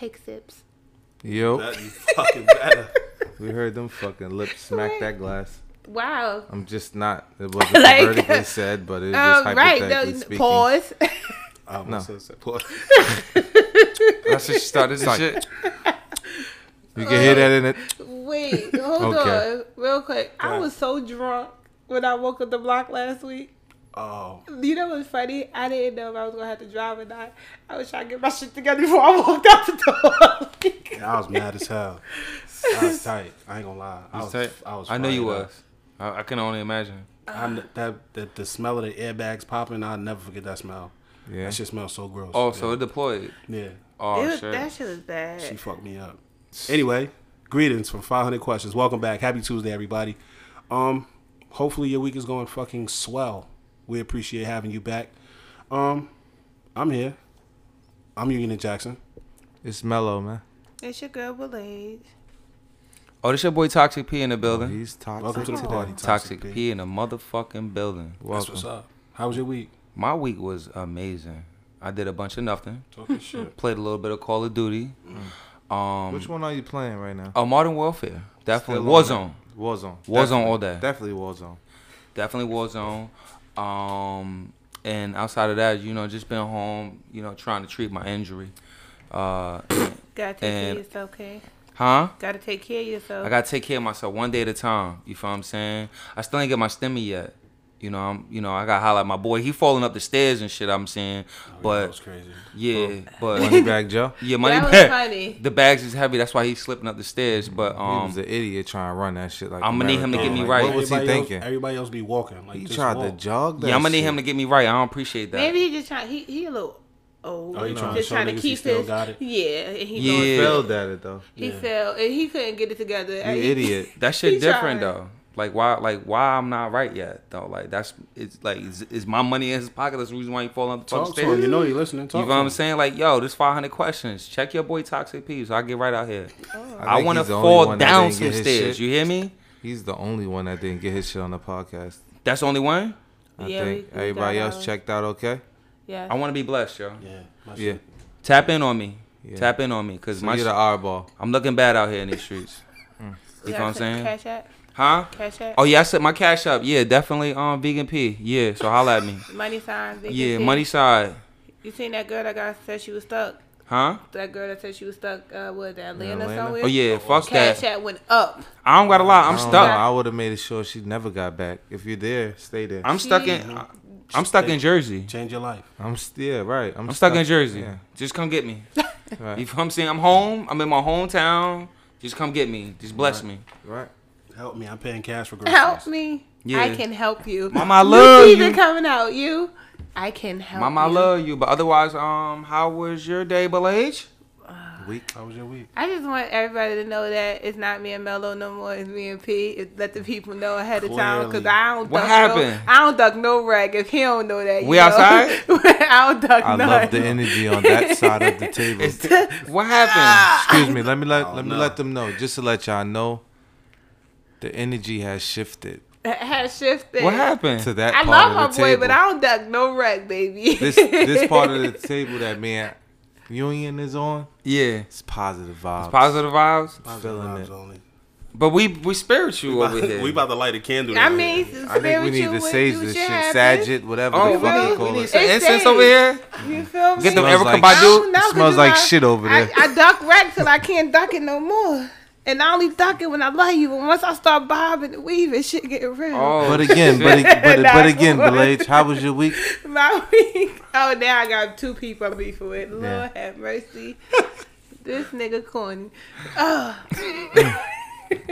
take sips. Yo, That you fucking better. we heard them fucking lips smack that glass. Wow. I'm just not. It wasn't Like, vertically said, but it's just Um, right. hypothetically No, speaking. pause. I almost said that. Pause. That's what she started this like- shit. You can hear that in it. Wait, hold Okay. on, real quick. I ahead. was so drunk when I woke up the block last week. Oh, You know what's funny? I didn't know if I was gonna have to drive or not. I was trying to get my shit together before I walked out the door. I was mad as hell. I was tight. I ain't gonna lie. I was. Tight. I was. I know you fired up. was. I, I can only imagine. I'm, that, that the smell of the airbags popping, I'll never forget that smell. Yeah. That shit smells so gross. Oh, so yeah. it deployed. yeah, Oh It was- shit. that shit was bad. she fucked me up. Anyway, greetings from 500 questions. Welcome back. Happy Tuesday, everybody. Um, hopefully your week is going fucking swell. We appreciate having you back. Um, I'm here. I'm Union Jackson. It's mellow, man. It's your girl Blaze. Oh, this your boy Toxic P in the Oh, building. he's toxic. Welcome to the party, Toxic P. P in the motherfucking building. That's what's up. How was your week? My week was amazing. I did a bunch of nothing. Talking shit. Played a little bit of Call of Duty. Um, Which one are you playing right now? Oh, Modern Warfare. Definitely Still Warzone. Warzone. Warzone Definitely. all day. Definitely Warzone. Definitely Warzone. Um, and outside of that, you know, just been home. You know, trying to treat my injury. Uh, Gotta take And- care of yourself, okay? huh? Gotta take care of yourself. I gotta take care of myself one day at a time. You feel what I'm saying? I still ain't get my stimmy yet. You know, I'm you know, I got holla at my boy. He falling up the stairs and shit, I'm saying. that But was crazy. yeah, but Money bag Joe. yeah, money that bag. funny. The bags is heavy, that's why he's slipping up the stairs. But he um was an idiot trying to run that shit like. I'm gonna need him to get me Like, right. What was he Everybody else- thinking? everybody else be walking. Like He just tried to jog that. yeah, I'm gonna need shit. him to get me right. I don't appreciate that. Maybe he just trying. He he a little old. Oh, he trying to just show trying to niggas he keep still his. got it? Yeah, and he Yeah. going- failed at it though. He Yeah. fell and he couldn't get it together. You idiot. That shit different though. Like why like why I'm not right yet though. Like that's it's like is, is my money in his pocket. That's the reason why he falling up the fucking Talk to stairs. him. You know you're listening. Talk You know what. I'm saying? Like, yo, this 500 questions. Check your boy Toxic P, so I get right out here. I, think want to he's fall down didn't some stairs. shit. You hear me? He's the only one that didn't get his shit on the podcast. That's the only one. I Yeah, think we- we everybody got else ours. checked out okay. Yeah. I want to be blessed, yo. Yeah. Yeah. Tap in on me. Yeah. Tap in on me, cause So my you're sh- the oddball. I'm looking bad out here in these streets. Mm. You You know what I'm saying? Cash app. Huh? Cash app. Oh yeah, I set my cash up. Yeah, definitely. Um, vegan P. Yeah, so holla at me. Money sign. Big Yeah, T. money side. You seen that girl that got said she was stuck? Huh? That girl that said she was stuck. Uh, what that Atlanta, Atlanta? somewhere? Oh yeah, fuck that. Cash that. app went up. I don't got a lot. I'm I don't know, stuck. I would have made sure she never got back. If you're there, stay there. I'm stuck in. I'm stuck in Jersey. Change your life. I'm still right. I'm, I'm stuck in Jersey. Yeah. Just come get me. Right. You feel what I'm saying? I'm home. I'm in my hometown. Just come get me. Just bless me. Right. Help me. I'm paying cash for groceries. Help me. Yeah. I can help you. Mama, I love season you. coming out. You. I can help Mama, I love you. But otherwise, um, how was your day, Belage? Week. How was your week? I just want everybody to know that it's not me and Mello no more. It's me and P. It, let the people know ahead of time because I don't. What duck happened? No, I don't duck no rag if he don't know that. you We know? outside? I don't duck I none. love the energy on that side of the table. What happened? Excuse me. Let me let Oh, let me let them know. Just to let y'all know, the energy has shifted It has shifted. What happened? to that I part love of my the boy, table. but I don't duck no rag, baby. this this part of the table that man Union is on, Yeah. it's positive vibes. Positive vibes. Positive feeling vibes it. only. But we we spiritual over here. we about to light a candle. I mean. I think we need to sage this shit shit, happen. sage it, whatever Oh, the we fuck need, you call it. some incense over here. You feel me? Get them Smells Erykah like- I Badu. know, smells you like know, shit over there. I duck rag till I can't duck it no more. And I only duck it when I love you. And once I start bobbing and weaving, shit get real. Oh, But again, but but, but again, what- Belage, how was your week? My week. Oh, now I got two people I'm beefing with. Lord Yeah. have mercy. this nigga corny. Oh.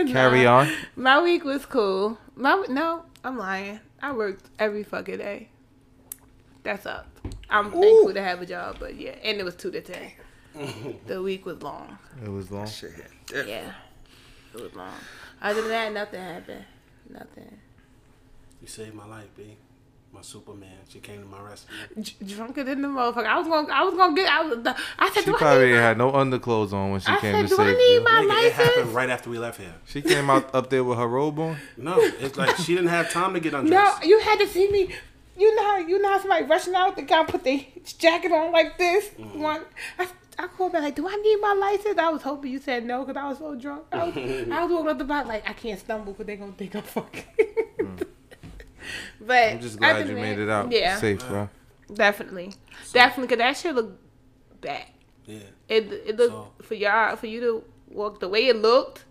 Carry Nah. on. My week was cool. My no, I'm lying. I worked every fucking day. That's up. I'm thankful to have a job, but yeah, and it was two to ten. The week was long. It was long. Yeah, it was long. Other than that, nothing happened. Nothing. You saved my life, B. My Superman. She came to my rescue. J- drunker than the motherfucker. I was gonna. I was gonna get. I was. I said, She do probably I need? had no underclothes on when she I came said, to do I save need my Nigga, it happened right after we left here. She came out up there with her robe on. No, it's like she didn't have time to get undressed. No, you had to see me. You know how you know how somebody rushing out, they gotta put their jacket on like this. Mm-hmm. One, I, I called back like, do I need my license? I was hoping you said no because I was so drunk. I was, I was walking up the block like I can't stumble because they're gonna think I'm fucking. but I'm just glad you than made it out Yeah, safe, bro. definitely, definitely. Because that shit look bad. Yeah. It it looked So- for y'all for you to walk the way it looked.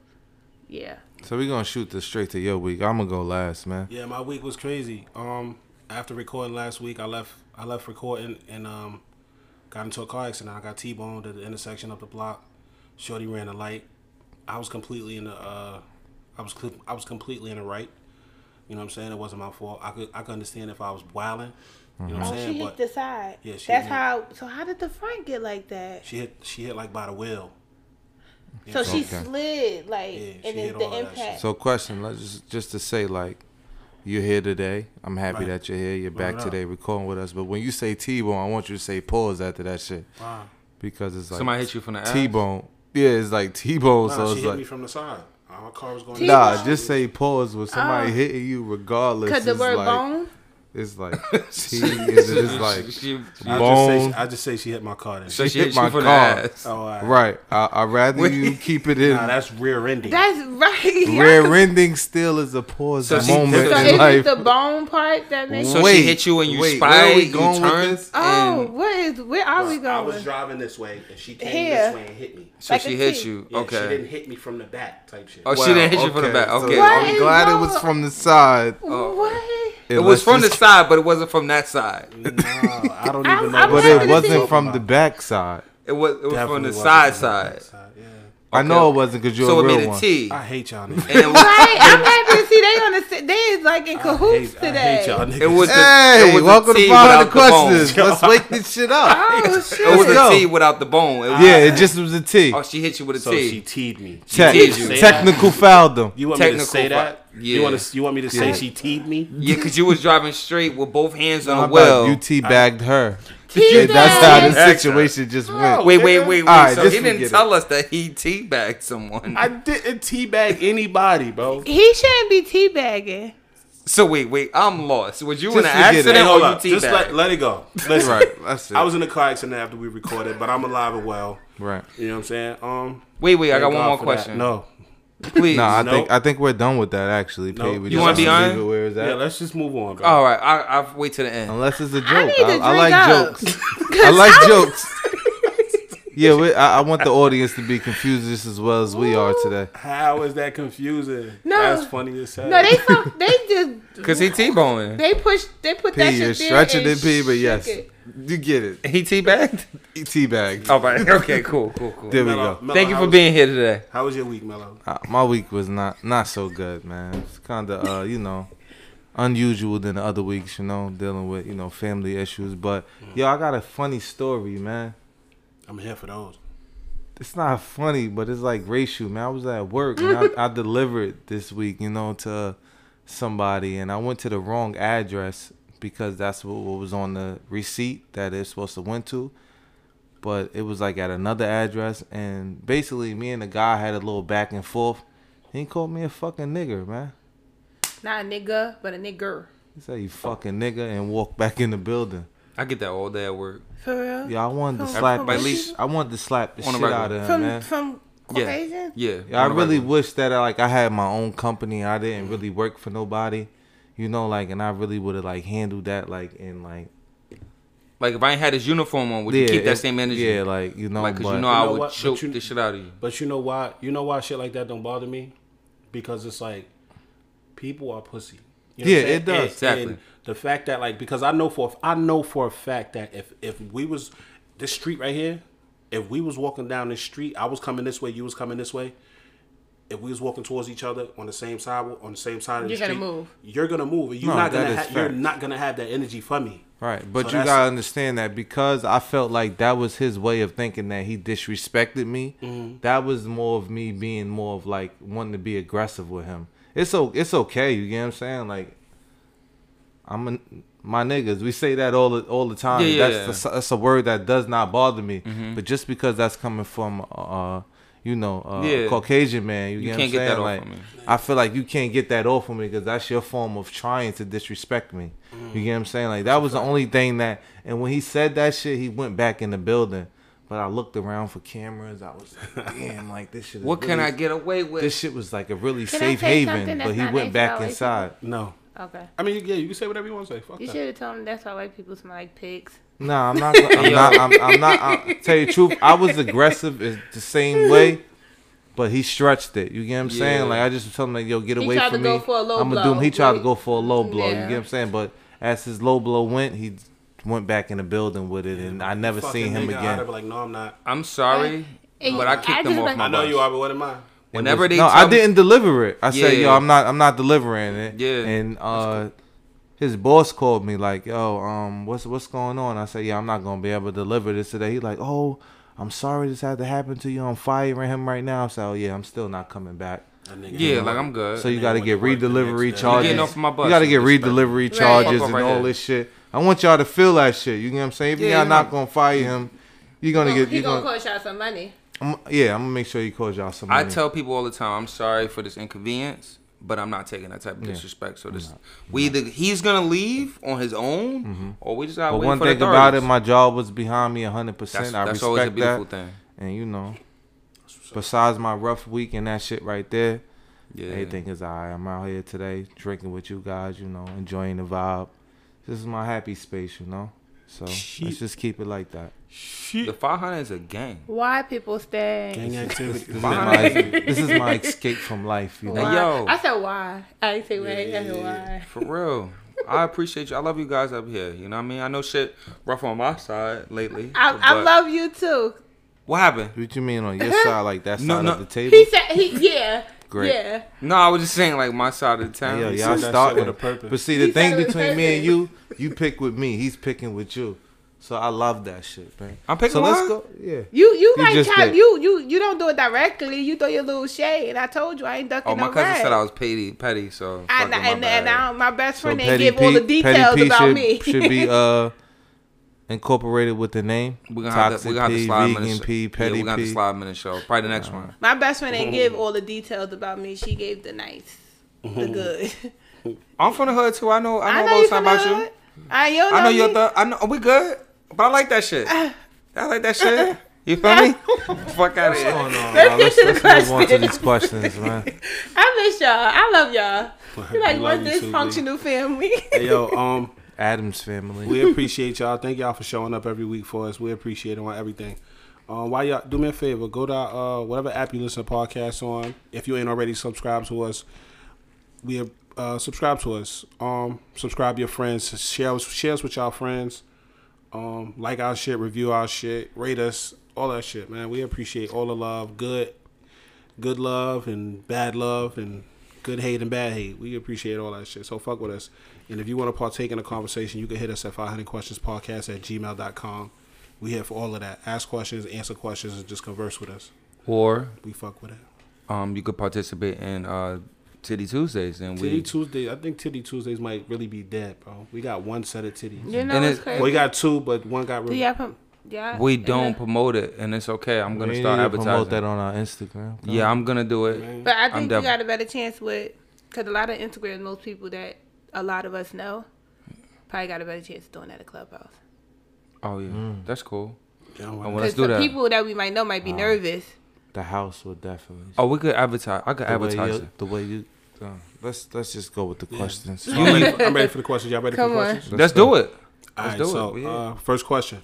Yeah. So we gonna shoot this straight to your week. I'm gonna go last, man. Yeah, my week was crazy. Um, after recording last week, I left. I left recording and um, got into a car accident. I got T-boned at the intersection of the block. Shorty ran a light. I was completely in the. Uh, I was. I was completely in the right. You know what I'm saying? It wasn't my fault. I could. I could understand if I was wilding. You know what Oh, I'm saying? she saying? hit But the side. Yeah, she That's hit- how. So how did the front get like that? she hit. She hit like by the wheel. So she Okay. slid like, Yeah, and hit then the impact. So question, let's just just to say like you're here today. I'm happy Right. that you're here. You're back today recording with us. But when you say T-bone, I want you to say pause after that shit Wow. because it's like Somebody hit you from the. T-bone. Yeah, it's like T-bone. Nah, so she it's hit me like from the side. Our car was going. T-bone? nah. Just say pause with somebody Oh. hitting you regardless. Cause the word like, bone. It's like she Is it just like She- she- I just, say, bone? I just say she hit my car. Then. so She she hit hit my car. the ass. oh, all right. right? I I rather you keep it in. Nah, that's rear ending. That's right. Rear ending still is a pause So moment so So in is life. it the bone part that makes? So Wait, she hit you and you wait, where are spied, we you going with this? oh, and what is? Where are we going? I was driving this way, and she came Here. this way and hit me. so like she hit T. you. Yeah, okay. She didn't hit me from the back type shit. Oh, she didn't hit you from the back. Okay. What I'm glad it was from the side. what? It was from the side, but it wasn't from that side. no, I don't even know. But it wasn't from the back side. It was. It was from the wasn't side from the back side. Yeah. I know it wasn't because you're So a it real made a one. T. I hate y'all niggas. And it Right, I'm happy to see they on the si- they is like in I cahoots hate, I today. hate y'all niggas. it was the, Hey, it was welcome to Five the bone. Questions. Let's wake this shit up. Oh It was shit! Let's a go. T without the bone. It was, Yeah, it just was a T. Oh, she hit you with a so T. she teed me. Te- teed you. Technical fouled You want me to say that? Yeah. You want to? You want me to say Yeah. she teed me? Yeah, because you was driving straight with both hands on the wheel. about you teabagged her? Teabag. That's how the situation just went. wait, wait, wait, wait. All right, so just he didn't forget tell us that he teabagged someone. I didn't teabag anybody, bro. He shouldn't be teabagging. so wait, wait. I'm lost. Was you in an Just forget it. accident or hold you up. Just let, let it go. Listen, Right, that's it. I was in a car accident after we recorded, but I'm alive and well. right. You know what I'm saying? Um, Wait, wait. I thank got one God more for that. question. No, please. No, I Nope. think I think we're done with that. Actually, P. Nope. We You just wanna be on? leave it yeah, let's just move on, bro. All right, I, I'll wait to the end. Unless it's a joke. I need to I, I like up. jokes. I like jokes. Yeah, we, I, I want the audience to be confused just as well as we are today. How is that confusing? No. That's funny as hell. No, they fuck, they just Cause he T-boning. they push they put that P, you're shit there stretching and it, P, but yes, it. You get it. He T-bagged. Teabag. All right. Okay. Cool. Cool. Cool. There we Mello- go. Mello, Thank you for was- being here today. How was your week, Mello? Uh, my week was not not so good, man. It's kind of uh, you know, unusual than the other weeks. You know, dealing with you know family issues. But yo, I got a funny story, man. I'm here for those. It's not funny, but it's like racial, man. I was at work and I, I delivered this week, you know, to somebody, and I went to the wrong address because that's what, what was on the receipt that it's supposed to went to. But it was like at another address, and basically, me and the guy had a little back and forth. He called me a fucking nigger, man. Not a nigga, but a nigger. He said, "You fucking nigga," and walked back in the building. I get that all day at work. For real? Yeah, I wanted to From- slap. from the at least- I wanted to slap the on shit regular. out of him, From man. from Caucasian? Yeah. Yeah, I really regular. wish that I, like I had my own company. I didn't really work for nobody, you know, like, and I really would have like handled that like in like Like if I ain't had his uniform on, would you keep that it- same energy? Yeah, like you know, Like, cause but you know I know would what? Choke you- the shit out of you. But you know why? You know why shit like that don't bother me? Because it's like people are pussy. You know Yeah, what I'm saying? it does. And- Exactly. and the fact that like because I know for I know for a fact that if if we was this street right here, if we was walking down this street, I was coming this way, you was coming this way. If we was walking towards each other on the same side on the same side of the You're gonna move. You're gonna move, and you're No, not that gonna is ha- you're fact. not gonna have that energy for me. right. But So you that's- gotta understand that because I felt like that was his way of thinking that he disrespected me. Mm-hmm. That was more of me being more of like wanting to be aggressive with him. It's so it's okay. You get what I'm saying? Like I'm a, my niggas. We say that all the all the time. Yeah, yeah, that's yeah. that's a word that does not bother me. But just because that's coming from uh you know uh, Yeah. a Caucasian man, you, You get can't what I'm get that saying? off like of me. I feel like you can't get that off of me because that's your form of trying to disrespect me. You get what I'm saying? Like that was the only thing that. And when he said that shit, he went back in the building. But I looked around for cameras. I was like, damn, like this shit. Is What can I get away with? This shit was like a really Can safe haven, but he went back about white inside. No. Okay. I mean, yeah, you can say whatever you want to say. Fuck You that. should have told him that's why white people smell like pigs. Nah, I'm not. I'm not. I'm, I'm not. I'll tell you the truth. I was aggressive is the same way, but he stretched it. You get what I'm Yeah. saying? Like I just told him like, yo, get He away tried from to go me. for a low I'm gonna do him. He tried to go for a low blow. You Yeah. get what I'm saying? But as his low blow went, he went back in the building with it, and I never Fucking seen him nigga, I'd again. be like, no, I'm not. I'm sorry, And but I I kicked just them off my I know bus. you are, but what am I? Whenever was- they no, tell I me- didn't deliver it. I said, yo, I'm not. I'm not delivering it. Yeah. And uh, his boss called me like, yo, um, what's what's going on? I said, yeah, I'm not gonna be able to deliver this today. He like, oh, I'm sorry this had to happen to you. I'm firing him right now. So oh yeah, I'm still not coming back. That Yeah, like. I'm good. So you got to get to work the re-delivery charges. off my bus. You got to get Respect. re-delivery Right. charges and right all there. this shit. I want y'all to feel that shit. You know what I'm saying? If Yeah, y'all not know. gonna fire him, you're gonna Oh, get. he You gonna gonna. cost y'all some money. I'm, yeah, I'm gonna make sure he calls y'all some I money. tell people all the time, I'm sorry for this inconvenience, but I'm not taking that type of Yeah. disrespect. So this, we either he's gonna leave on his own, mm-hmm. or we just gotta but wait one for thing the about it, authorities. my job was behind me 100. percent I that's respect always a beautiful that. thing. And you know, besides my rough week and that shit right there, Yeah, everything is alright. I'm out here today drinking with you guys. You know, enjoying the vibe. This is my happy space. You know. So Shit. let's just keep it like that. The Shit. 500 is a gang. Why people stay? Gang activity. This is my this is my escape from life. You know. Why? yo. I said why. I didn't say why. I said why. For real. I appreciate you. I love you guys up here. You know what I mean? I know shit rough on my side lately. I, I love you too. What happened? What you mean on your side, like that No, side no. of the table? He said he yeah. Great. Yeah. No, I was just saying like my side of the town. Yeah, yo, He y'all said that shit starting with a purpose. But see, the He thing said it with between me and you, you pick with me. He's picking with you. So I love that shit, man. I'm picking So let's go. Yeah. You you You like just how you you you don't do it directly. You throw your little shade. And I told you I ain't ducking Oh, my no cousin rag. said I was petty, petty. So I, fuck it, my and, and I, my best So friend didn't Petty give all the details Petty P about should, me. should be uh incorporated with the name. We're gonna have to, we're gonna have to slide him in Vegan the P, show. Petty yeah, we're gonna have to slide him in the show. Probably the next one. my best friend didn't give all the details about me. She gave the nice, the good. I'm from the hood too. I know. I know, I a know little you something from about you. hood. I, you don't I know me. you're the. I know we good, but I like that shit. I like that shit. You feel me? Fuck out of here. Oh, no, Let's no, get let's, to the let's move on to these questions, man. I miss y'all. I love y'all. You like We one love you too, B. dysfunctional family. Hey, yo, um, Addams family. we appreciate y'all. Thank y'all for showing up every week for us. We appreciate it on everything. Um, why y'all do me a favor? Go to uh, whatever app you listen to podcasts on. If you ain't already subscribed to us, we uh, subscribe to us. Um, subscribe to your friends. Share us, share us with y'all friends. Um, like our shit, review our shit, rate us, all that shit, man. We appreciate all the love, good, good love and bad love and good hate and bad hate. We appreciate all that shit. So fuck with us. And if you want to partake in the conversation, you can hit us at 500 questions podcast at gmail.com. We here for all of that. Ask questions, answer questions, and just converse with us. Or We fuck with it. um, you could participate in uh, Titty Tuesdays, and Titty we Tuesday, I think Titty Tuesdays might really be dead, bro. We got one set of titties. You know And what's it- crazy? We got two, but one got Do re- y'all prom- y'all- we don't the- promote it, and it's okay. I'm gonna We start need to advertising. promote that on our Instagram. yeah, I'm gonna do it. Man. But I I'm think you def- got a better chance with, because a lot of Instagram, most people that a lot of us know, probably got a better chance of doing that at a Clubhouse. Oh yeah, Mm. that's cool. Yeah, well, well, let's Because do the that. people that we might know might be nervous. The house would definitely. Oh, we could advertise. I could the way advertise you, it. the way you. Uh, let's let's just go with the questions. I'm ready, I'm ready for the questions. Y'all ready Come for the on. questions? Let's do it. Let's right, do so it. Yeah. uh, first question: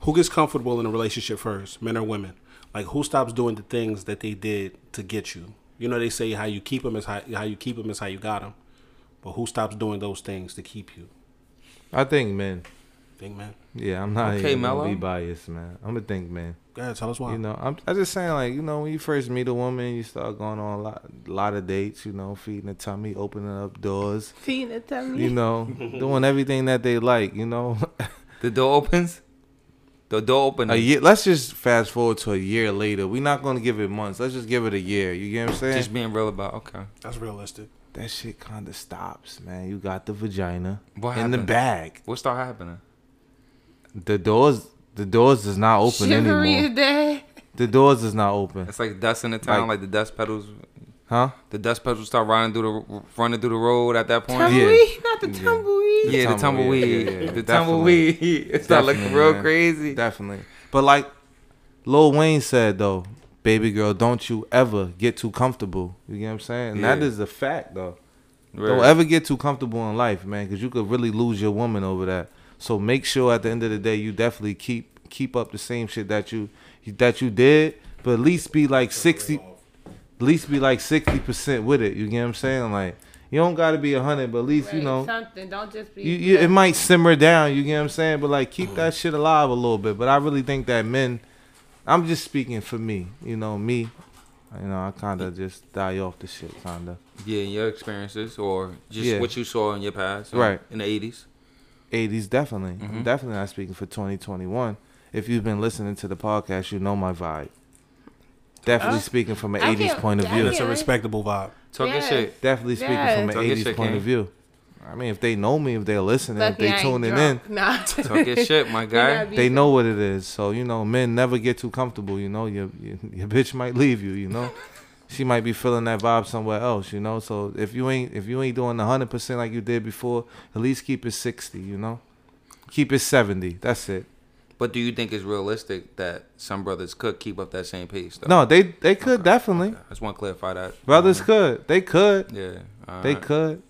Who gets comfortable in a relationship first, men or women? Like, who stops doing the things that they did to get you? You know, they say how you keep them is how, how you keep them is how you got them. But who stops doing those things to keep you? I think men. Think, man. Yeah, I'm not Okay, even gonna be biased, man. I'm gonna think men. Go ahead, tell us why. You know, I'm I'm just saying like you know when you first meet a woman, you start going on a lot, lot of dates. You know, feeding the tummy, opening up doors. Feeding the tummy. You know, doing everything that they like. You know, The door opens. The door opens. a year. Let's just fast forward to a year later. We're not gonna give it months. Let's just give it a year. You get what I'm saying? Just being real about. Okay. That's realistic. that shit kind of stops, man. You got the vagina What in the happened? bag. What start happening? The doors, the doors is not open Chivalry anymore. is dead. The doors is not open, It's like dust in the town, Like- like, the dust pedals. huh? The dust pedals start running through the running through the road at that point. Tumbleweed, not the Yeah. tumbleweed. Yeah, the tumbleweed, tumbleweed. yeah, yeah, yeah. The tumbleweed. it's start looking real man. crazy. Definitely. But like, Lil Wayne said though, baby girl, don't you ever get too comfortable. You get what I'm saying? And that Yeah. is a fact though. Right. Don't ever get too comfortable in life, man, because you could really lose your woman over that. So make sure at the end of the day you definitely keep keep up the same shit that you that you did, but at least be like sixty, at least be like sixty percent with it. You get what I'm saying? Like you don't got to be a hundred, but at least you know something. Don't just be. you, you it might simmer down. You get what I'm saying? But like keep that shit alive a little bit. But I really think that men, I'm just speaking for me. You know me. You know I kind of just die off the shit, kind of. Yeah, your experiences or just Yeah. what you saw in your past, Right. In the eighties. 80s definitely. I'm Mhm. definitely not speaking for 2021. If you've been listening to the podcast, you know my vibe. Definitely Uh, speaking from an I 80s can't- point of view. And it's a respectable vibe. Talk your Yes. shit. Definitely speaking Yes. from an Talk 80s shit, point King. of view. I mean, if they know me, if they're listening, if they I ain't tuning in, drunk. Nah. Talk your shit, my guy. they know what it is. So you know, men never get too comfortable. You know, your your, your bitch might leave you. You know, she might be feeling that vibe somewhere else. You know, so if you ain't if you ain't doing the hundred percent like you did before, at least keep it sixty. You know, keep it seventy. That's it. But do you think it's realistic that some brothers could keep up that same pace? Though? No, they they could definitely. I just want to clarify that. Brothers Um, could. They could. Yeah. They alright. could.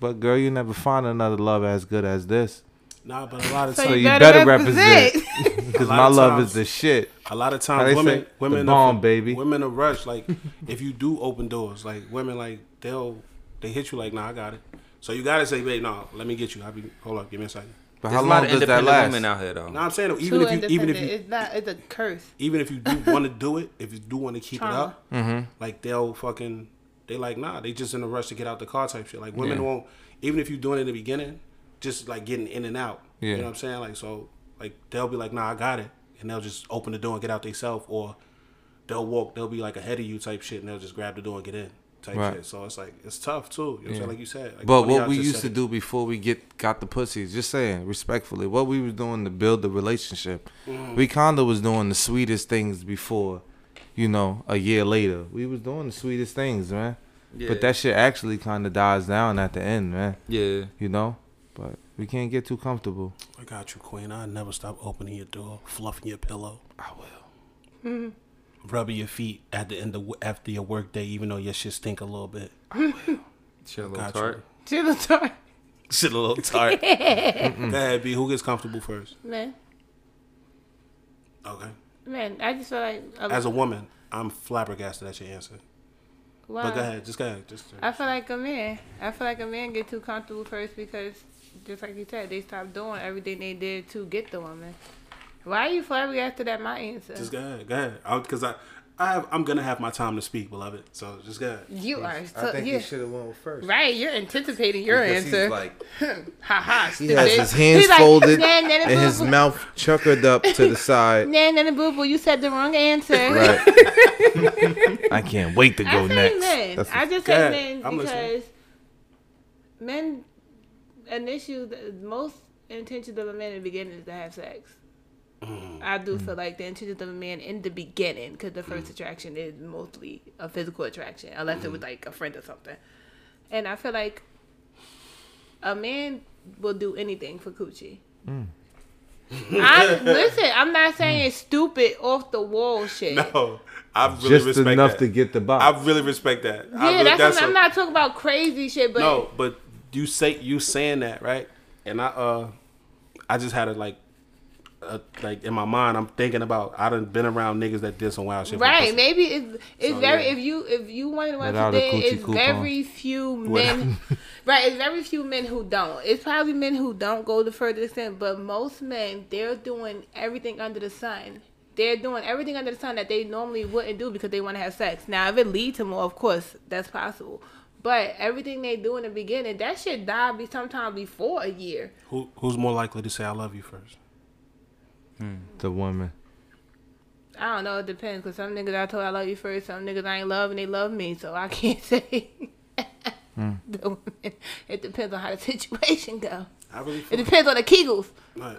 But girl, you never find another love as good as this. Nah, but a lot of So, times, you you better, better represent. Because my of love times- is the shit. a lot of times women say? The women bomb, are, baby. women are rush like if you do open doors like women like they'll they hit you like nah I got it so you gotta say babe no let me get you I be hold up give me a second But There's how a lot long of does that last? women out here, though. no I'm saying though, even Too if you even if you it's not. It's a curse. even if you do want to do it if you do want to keep it up Mm-hmm. like they'll fucking they like nah they just in a rush to get out the car type shit like women Yeah. won't even if you're doing it in the beginning just like getting in and out Yeah. you know what I'm saying like so like they'll be like nah I got it and they'll just open the door and get out themselves or they'll walk they'll be like ahead of you type shit and they'll just grab the door and get in type Right. shit so it's like it's tough too you know what Yeah. like you said like, But what we used to do before we get got the pussies, just saying respectfully, what we was doing to build the relationship, Mm. we kinda was doing the sweetest things before, you know, a year later. We was doing the sweetest things, man. Yeah. But that shit actually kind of dies down at the end, man. Yeah. You know, but we can't get too comfortable. I got you queen I never stop opening your door fluffing your pillow I will. Hmm. rubbing your feet at the end of after your work day even though your shit stink a little bit I will. Shit, a little Got tart. Chill little tart. shit a little tart. go ahead B who gets comfortable first man. okay Man, I just feel like a, As a woman, I'm flabbergasted at your answer. wow. But go ahead, just go ahead. Just I feel like a man. I feel like a man get too comfortable first because, just like you said, they stopped doing everything they did to get the woman. Why are you flabbergasted at my answer? just go ahead, go ahead. Because I, I have, I'm gonna have my time to speak, beloved. So just go ahead. you are I think you you should have went first. right. You're anticipating your Because he's answer. like- ha ha. He has his hands He's like, folded "Nah, nah, nah, and his boo, boo. mouth chuckered up to the side. Nah, nah, nah, boo boo. You said the wrong answer. Right. I can't wait to go I say next. men. I just Go say men because listening. men an issue. The most intentions of a man in the beginning is to have sex. Mm. I do feel like the intentions of a man in the beginning, because the first attraction is mostly a physical attraction, unless Mm. it was like a friend or something. And I feel like a man will do anything for coochie. Mm. I listen. I'm not saying it's stupid, off the wall shit. no, I really Just respect enough that. to get the box. I really respect that. Yeah, really, that's, what I'm, a- I'm not talking about crazy shit, but No, but you say you saying that right, and I uh, I just had it like. Uh, like in my mind, I'm thinking about I done been around niggas that did some wild shit. Right, maybe it's it's So, very yeah. if you if you want to watch Without a it, coochie it's coupon. very few men. right, it's very few men who don't. It's probably men who don't go the further extent, but most men they're doing everything under the sun. They're doing everything under the sun that they normally wouldn't do because they want to have sex. Now, if it leads to more, of course, that's possible. But everything they do in the beginning, that shit die be sometime before a year. Who who's more likely to say I love you first? Hmm, the woman. I don't know. It depends. Cause some niggas I told I love you first. Some niggas I ain't love and they love me. So I can't say. Hmm. the women. It depends on how the situation go. I really It feel depends on the Kegels. right.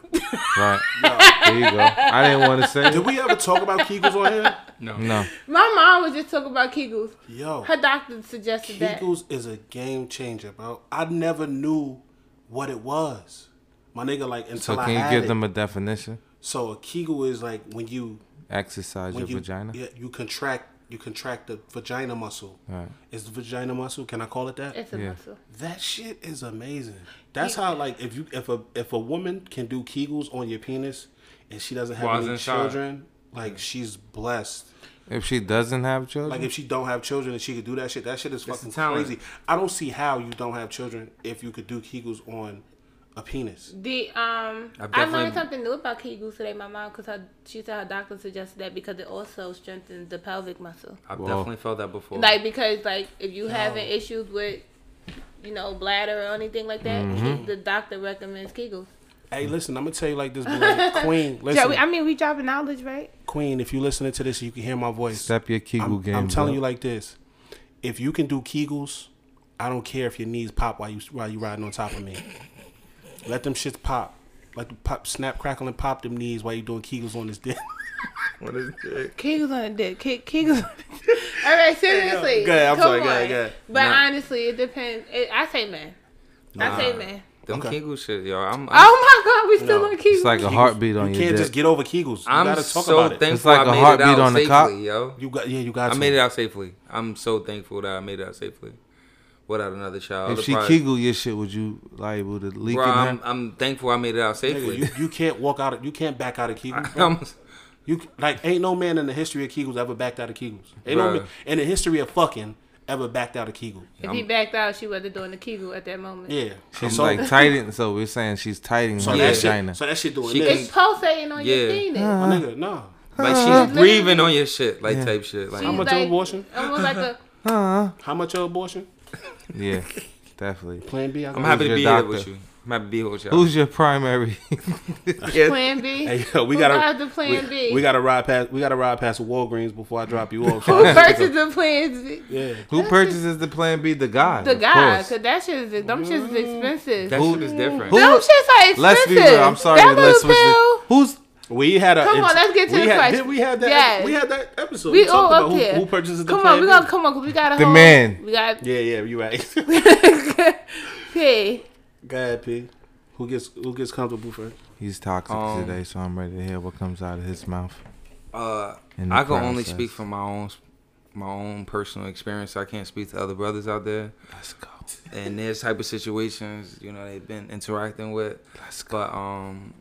Right. There you go. I didn't want to say Did we ever talk about Kegels on here? No. No. My mom was just talking about Kegels. Yo, Her doctor suggested that. Kegels is a game changer, bro. I never knew what it was. My nigga, like So until I can you had give it. them a definition? So a Kegel is like when you Exercise when your you vagina. yeah you contract you contract the vagina muscle. Right. Is the vagina muscle? Can I call it that? It's a Yeah. muscle. That shit is amazing. That's how like if you if a if a woman can do Kegels on your penis and she doesn't have While it's any inside. children, like she's blessed. If she doesn't have children, Like if she don't have children and she could do that shit, that shit is fucking crazy. I don't see how you don't have children if you could do Kegels on a penis. The um, I've I learned something new about Kegels today. My mom, because she said her doctor suggested that because it also strengthens the pelvic muscle. I've Whoa. definitely felt that before. Like because like if you having issues with, you know, bladder or anything like that, Mm-hmm. the doctor recommends Kegels. Hey, listen, I'm gonna tell you like this, but like, Queen. Yeah, Listen, we, I mean, we dropping knowledge, right? Queen. If you listening to this, you can hear my voice. step your Kegel I'm, game. I'm telling up. you like this: if you can do Kegels, I don't care if your knees pop while you while you riding on top of me. Let them shits pop, like the pop, snap, crackle, and pop them knees while you doing Kegels on this dick. what is it? Kegels on the dick. Ke- Kegels. All right, seriously. Go ahead, I'm Come sorry, go on. ahead, go ahead. But Nah. honestly, it depends. It, I say man. I say man. Them Okay. Kegel shit, yo. I'm, I'm, Oh my God, we still No. on Kegels. It's like a heartbeat on your head. you can't dick. just get over Kegels. You I'm gotta talk so about it. thankful like I a made heartbeat it out on the safely, yo. You got yeah, you got. I to. made it out safely. I'm so thankful that I made it out safely without another child. if she prize- Kegel your shit, would you liable to leak Bro, in I'm. I'm thankful I made it out Nigga, safely. you, you can't walk out. Of, you can't back out of Kegels. bro. You like ain't no man in the history of Kegels ever backed out of Kegels. Ain't no man in the history of fucking ever backed out of Kegel. if he backed out, she wasn't doing the Kegel at that moment. Yeah, She's so, like tighten. So we're saying she's tightening so her that vagina. shit. So that shit doing She this. It's pulsating on your Yeah. penis. My nigga, no. like Uh, she's breathing on your shit, like Yeah. type shit. Like How She's much like- of abortion? Almost like a. Uh, How much of abortion? Yeah, definitely. Plan B. I'm got- happy to your be here doctor? with you. I'm happy to be here with y'all. Who's your primary? Plan B. Hey, yo, we Who gotta got the plan we, B? we gotta ride past we gotta ride past Walgreens before I drop you off. Who purchased the Plan B? yeah. Who purchases the Plan B? The guy. The of guy, course. cause that shit is them mm. shit is expensive. that Who- shit is different. who- them shits are expensive. Let's be real. I'm sorry. That let's little switch it. pill. Who's We had a Come on, let's get to we the had, question. Did we had that Yes. we had that episode. We We, all talked up about who, here. who purchases the Come on, we B. gonna come on, cause we got a The whole, man. We got Yeah, yeah, you right. P. Go ahead, P. Who gets who gets comfortable first? he's toxic Um, today? So I'm ready to hear what comes out of his mouth. Uh, in I can only speak from my own my own personal experience. I can't speak to other brothers out there. Let's go. And there's type of situations, you know, they've been interacting with. Let's go. But um,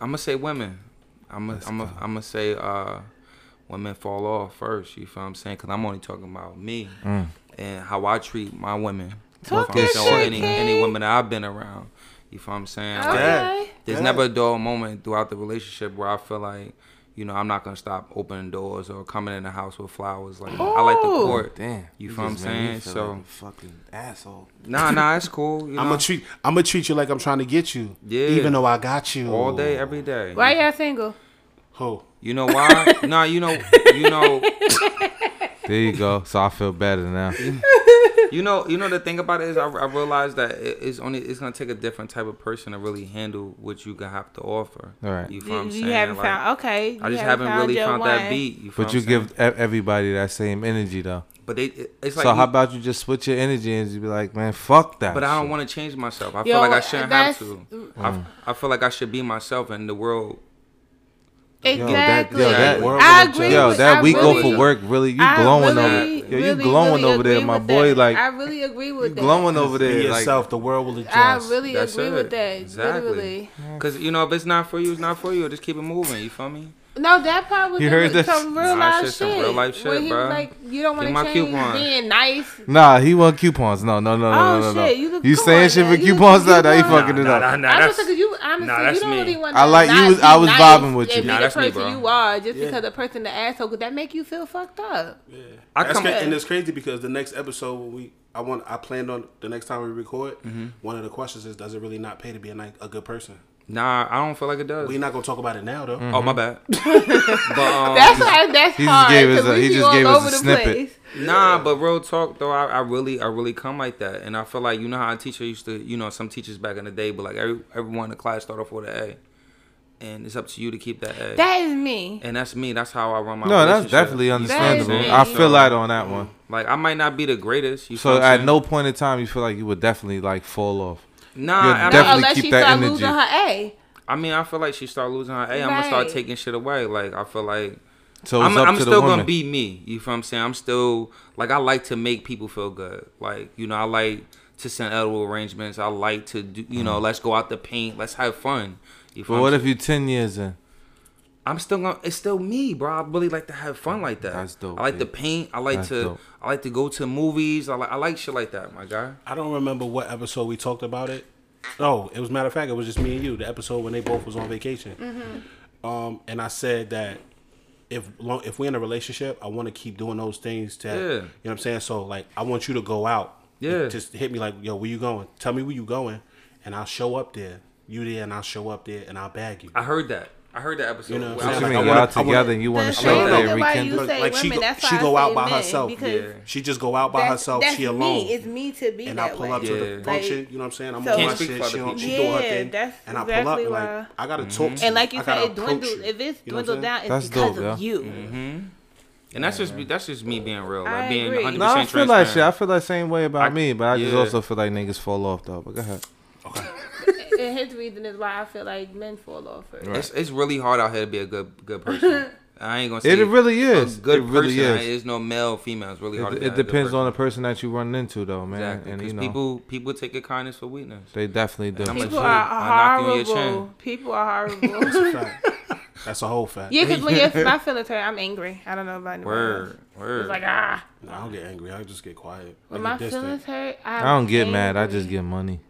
I'm gonna say women. I'm gonna Let's I'm go. gonna I'm gonna say uh, women fall off first. You feel what I'm saying? Cause I'm only talking about me Mm. and how I treat my women. Talk You your feel what I'm saying? shit, Or any any women that I've been around. You feel what I'm saying? Like, there's Yeah. never a dull moment throughout the relationship where I feel like, you know, I'm not gonna stop opening doors or coming in the house with flowers. Like I like the oh. court. Damn. You feel what I'm just made me saying? feel So- like a fucking asshole. Nah, nah, it's cool. You know, I'm gonna treat I'm gonna treat you like I'm trying to get you. Yeah. Even though I got you all day, every day. Why y'all single? Who? You know why? nah, you know, you know, There you go. So I feel better now. You know, you know. The thing about it is, I, I realized that it- it's only it's gonna take a different type of person to really handle what you gonna have to offer. All right. You feel You, what I'm you saying? haven't Like, found okay. I just haven't, really your found that one. beat. You But you I'm give saying? everybody that same energy though. But they, it's like. so you- how about you just switch your energy and just be like, man, fuck that. But I don't want to change myself. I Yo, feel like I shouldn't have that's- to. Mm. I, I feel like I should be myself, and the world. Yo, that, Exactly. yo, that, I agree. yo, that I week really, off of work, really, you I glowing really, over. Yo, you really, glowing really over there, my boy. that. Like I really agree with you that. glowing over Be there. Like yourself. the world will adjust. I really That's agree it. with that. Exactly. Literally. Cause you know if it's not for you, it's not for you. Just keep it moving. You feel me? No, that part was You some- heard this? some real Nah, life shit, shit. some real life shit, Where he bruh. was like, you don't want to change coupon. being nice. Nah, he want coupons. No, no, no, no, Oh, no, no, no. shit, you look- You saying on shit for coupons? for Nah, nah, he coupons. fucking it up. nah, I that's, just because you honestly nah, that's you don't me. really want I like- you was- I was nice vibing with you. And Nah, be that's the me, person bro. you are just Yeah. because the person the asshole could that make you feel fucked up. Yeah, I That's come. and it's crazy because the next episode when we I want I planned on the next time we record. Mm-hmm. One of the questions is does it really not pay to be a, a good person? Nah, I don't feel like it does. We're not gonna talk about it now though. Oh my bad. but um, That's why that's He just hard. gave us 'cause a- he just gave us a snippet. place. Nah, but real talk though, I, I really, I really come like that, and I feel like you know how a teacher used to, you know, some teachers back in the day, but like every everyone in the class started off with an A, and it's up to you to keep that A. That is me. and that's me. That's how I run my. No, that's definitely You feel what I'm understandable. me. saying? I feel that on that one. Like I might not be the greatest. You So feel what I'm at saying? no point in time you feel like you would definitely like fall off. Nah, you're I, mean, definitely Unless keep she that start energy. losing her A. I mean, I feel like she start losing her A. I'm gonna start taking shit away. Like I feel like So I'm, I'm still woman. gonna be me. You feel what I'm saying? I'm still like I like to make people feel good. Like you know, I like to send edible arrangements. I like to do. You know, mm-hmm. let's go out to paint. Let's have fun. You feel But what I'm if you ten years in? I'm still gonna. It's still me, bro. I really like to have fun like that. That's dope, I like to dude. paint. I like That's to. dope. I like to go to movies. I like. I like shit like that, my guy. I don't remember what episode we talked about it. Oh, it was matter of fact, it was just me and you. The episode when they both was on vacation. mm-hmm. Um, and I said that if long, if we're in a relationship, I want to keep doing those things. To Yeah. you know what I'm saying. So like, I want you to go out. Yeah. Just hit me like, yo, where you going? Tell me where you going, and I'll show up there. You there, and I'll show up there, and I'll bag you. I heard that. I heard that episode. You know, Where so I What was like, Y'all wanna- I wanna- together and you want to show up that. there and why you rekindle? Like, she women. go- she go out by herself. Yeah. She just go out by that's- herself. That's she alone. Me. It's me to be and I pull way. up to Yeah. the Like- function. You know what I'm saying? I'm So- on my shit. for She, other on, she people. doing her thing, that's and I pull up exactly and like I gotta talk to And like you I gotta said, it approach dwindled. you. If it's You know what I'm dwindled down, it's That's because of you. Mm-hmm. And that's just that's just me being real, like I being agree. 100 No, I feel like shit. I feel that same way about me, but I just also feel like niggas fall off though. But go ahead. And his reason is why I feel like men fall off first. Right. It's it's really hard out here to be a good good person. I ain't gonna say It really is. A good It really person. is. There's no male, female. It's really hard. It, to be it a good depends on the person. person that you run into though, man. Exactly, And 'cause you know, people people take your kindness for weakness. they definitely do. I'm a People G. are I knock you in your horrible. People are That's horrible. a. That's a whole fact. yeah, because when your, my feelings hurt, I'm angry. I don't know about anybody else. Word, word. It's like ah. No, I don't get angry. I just get quiet. I When get my distant. feelings hurt, I I'm don't get mad. I just get money.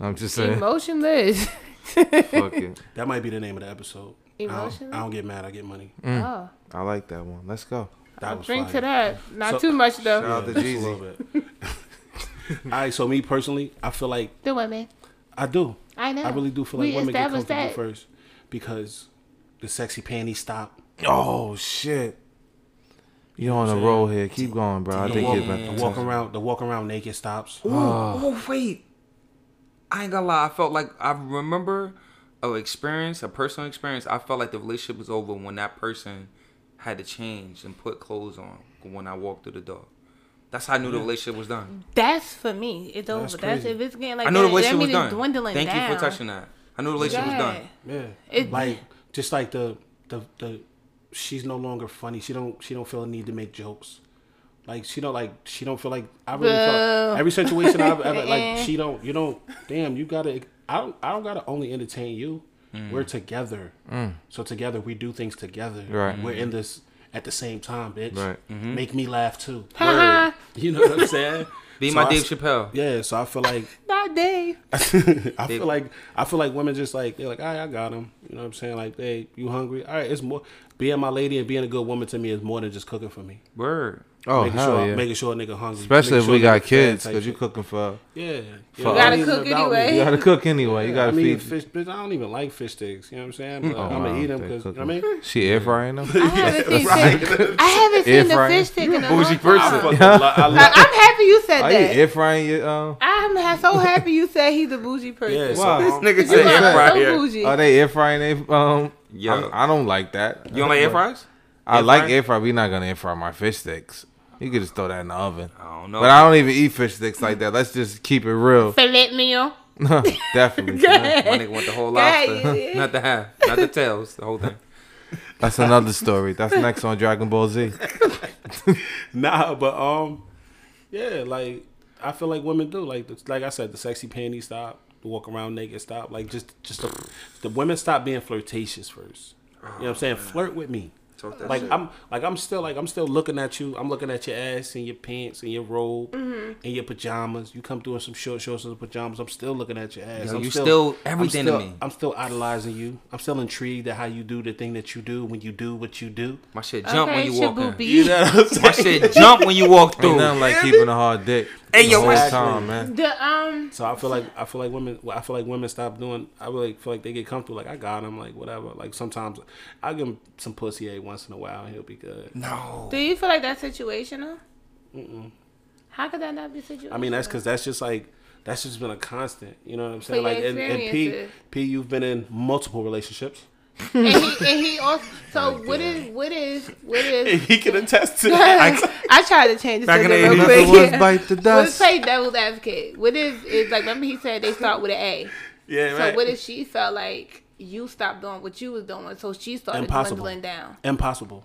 I'm just saying. emotionless. Fuck it. That might be the name of the episode. I don't, I don't get mad. I get money. Mm. Oh, I like that one. Let's go. That I'll was drink fire. to that. Not So- too much though. Shout out to Yeah, a Jeezy. little bit. All right. So me personally, I feel like The women. I do. I know. I really do feel like We women get comfortable that. first because the sexy panties stop. Oh shit. You on a roll here. Keep going, bro. I The think walk, it's the been walk around, the walk around naked stops. Ooh, oh wait, I ain't gonna lie. I felt like I remember a experience, a personal experience. I felt like the relationship was over when that person had to change and put clothes on when I walked through the door. That's how I knew the relationship was done. That's for me. It's over. That's That's, if it's getting like I knew the relationship that was done. dwindling Thank down. you for touching that. I knew the relationship was done. Yeah. Yeah, It- like just like the the the she's no longer funny. She don't she don't feel a need to make jokes. Like she don't like she don't feel like I really Boo. felt every situation I've ever like she don't you don't damn you gotta I don't I don't gotta only entertain you. Mm. We're together, mm. so together we do things together. Right. We're in this at the same time, bitch. Right. Mm-hmm. Mm-hmm. Make me laugh too. Haha. You know what I'm saying? Be So my I Dave Chappelle. Yeah, so I feel like Not Dave. I They- feel like I feel like women just like they're like, all right, I got him. You know what I'm saying? Like, hey, you hungry? All right, it's more being my lady and being a good woman to me is more than just cooking for me. Word. Oh making hell sure, yeah. making sure a nigga hungry, Especially if sure we got kids, because you cooking for. Yeah, For You us. know, it Gotta cook anyway. You gotta cook anyway. You gotta don't feed. fish, bitch. I don't even like fish sticks. You know what I'm saying? But Oh, I'm gonna wow, eat them because you know what I mean. She air frying them. I haven't seen fish. I haven't seen the fish stick in a Bougie long person. I time. fucking lo- I Like, love- I'm happy you said Are that. air frying your? Um, I'm so happy you said he's a bougie person. Yeah, Wow. This nigga You said air so fryer. are they air frying? They um. Yo. I'm- don't like that. You don't like air fries? I like air fry. We not gonna air fry my fish sticks. You could just throw that in the oven. I don't know. But I don't even eat fish sticks like that. Let's just keep it real. Filet mignon. Definitely. Go My ahead. nigga want the whole lobster, not the half, not the tails, the whole thing. That's another story. That's next on Dragon Ball Z. Nah, but um, yeah, like I feel like women do. Like the, like I said, the sexy panties stop, the walk around naked stop. Like just just the, the women stop being flirtatious first. You know what I'm saying? Flirt with me. Talk that Like shit. I'm like I'm still like I'm still looking at you. I'm looking at your ass and your pants and your robe Mm-hmm. and your pajamas. You come through in some short shorts and pajamas. I'm still looking at your ass. Yo, I'm you still everything I'm to still, me. I'm still idolizing you. I'm still intrigued at how you do the thing that you do when you do what you do. My shit jump when you walk in. You know what I'm My shit jump when you walk through. Ain't through. nothing like keeping a hard dick. Hey, the yo, whole time, man. The um. So I feel like I feel like women. I feel like women stop doing. I really feel like they get comfortable. Like I got him. Like whatever. Like sometimes I give them some pussy every once in a while. He'll be good. No. Do you feel like that's situational? How could that not be situational? I mean that's because that's just like that's just been a constant. You know what I'm saying? Like and, and P. P you've been in multiple relationships. and he and he also. So what is what is what is? he can attest to that. I tried to change the Back in subject the real 80s, quick. the ones bite the Let's dust. play devil's advocate. What is is like? Remember he said they start with an A. yeah, So right. what if she felt like you stopped doing what you was doing, so she started Impossible. dwindling down? Impossible.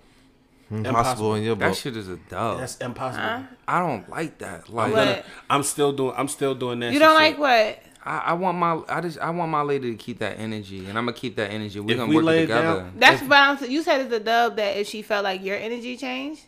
Impossible in your That shit is a dub. That's impossible. Huh? I don't like that. Like I'm, What? gonna, I'm still doing. I'm still doing that. You don't like what? I, I want my I just I want my lady to keep that energy, and I'm gonna keep that energy. We're If gonna we work lay it it together. down- That's what I'm. saying. You said it's a dub that if she felt like your energy changed.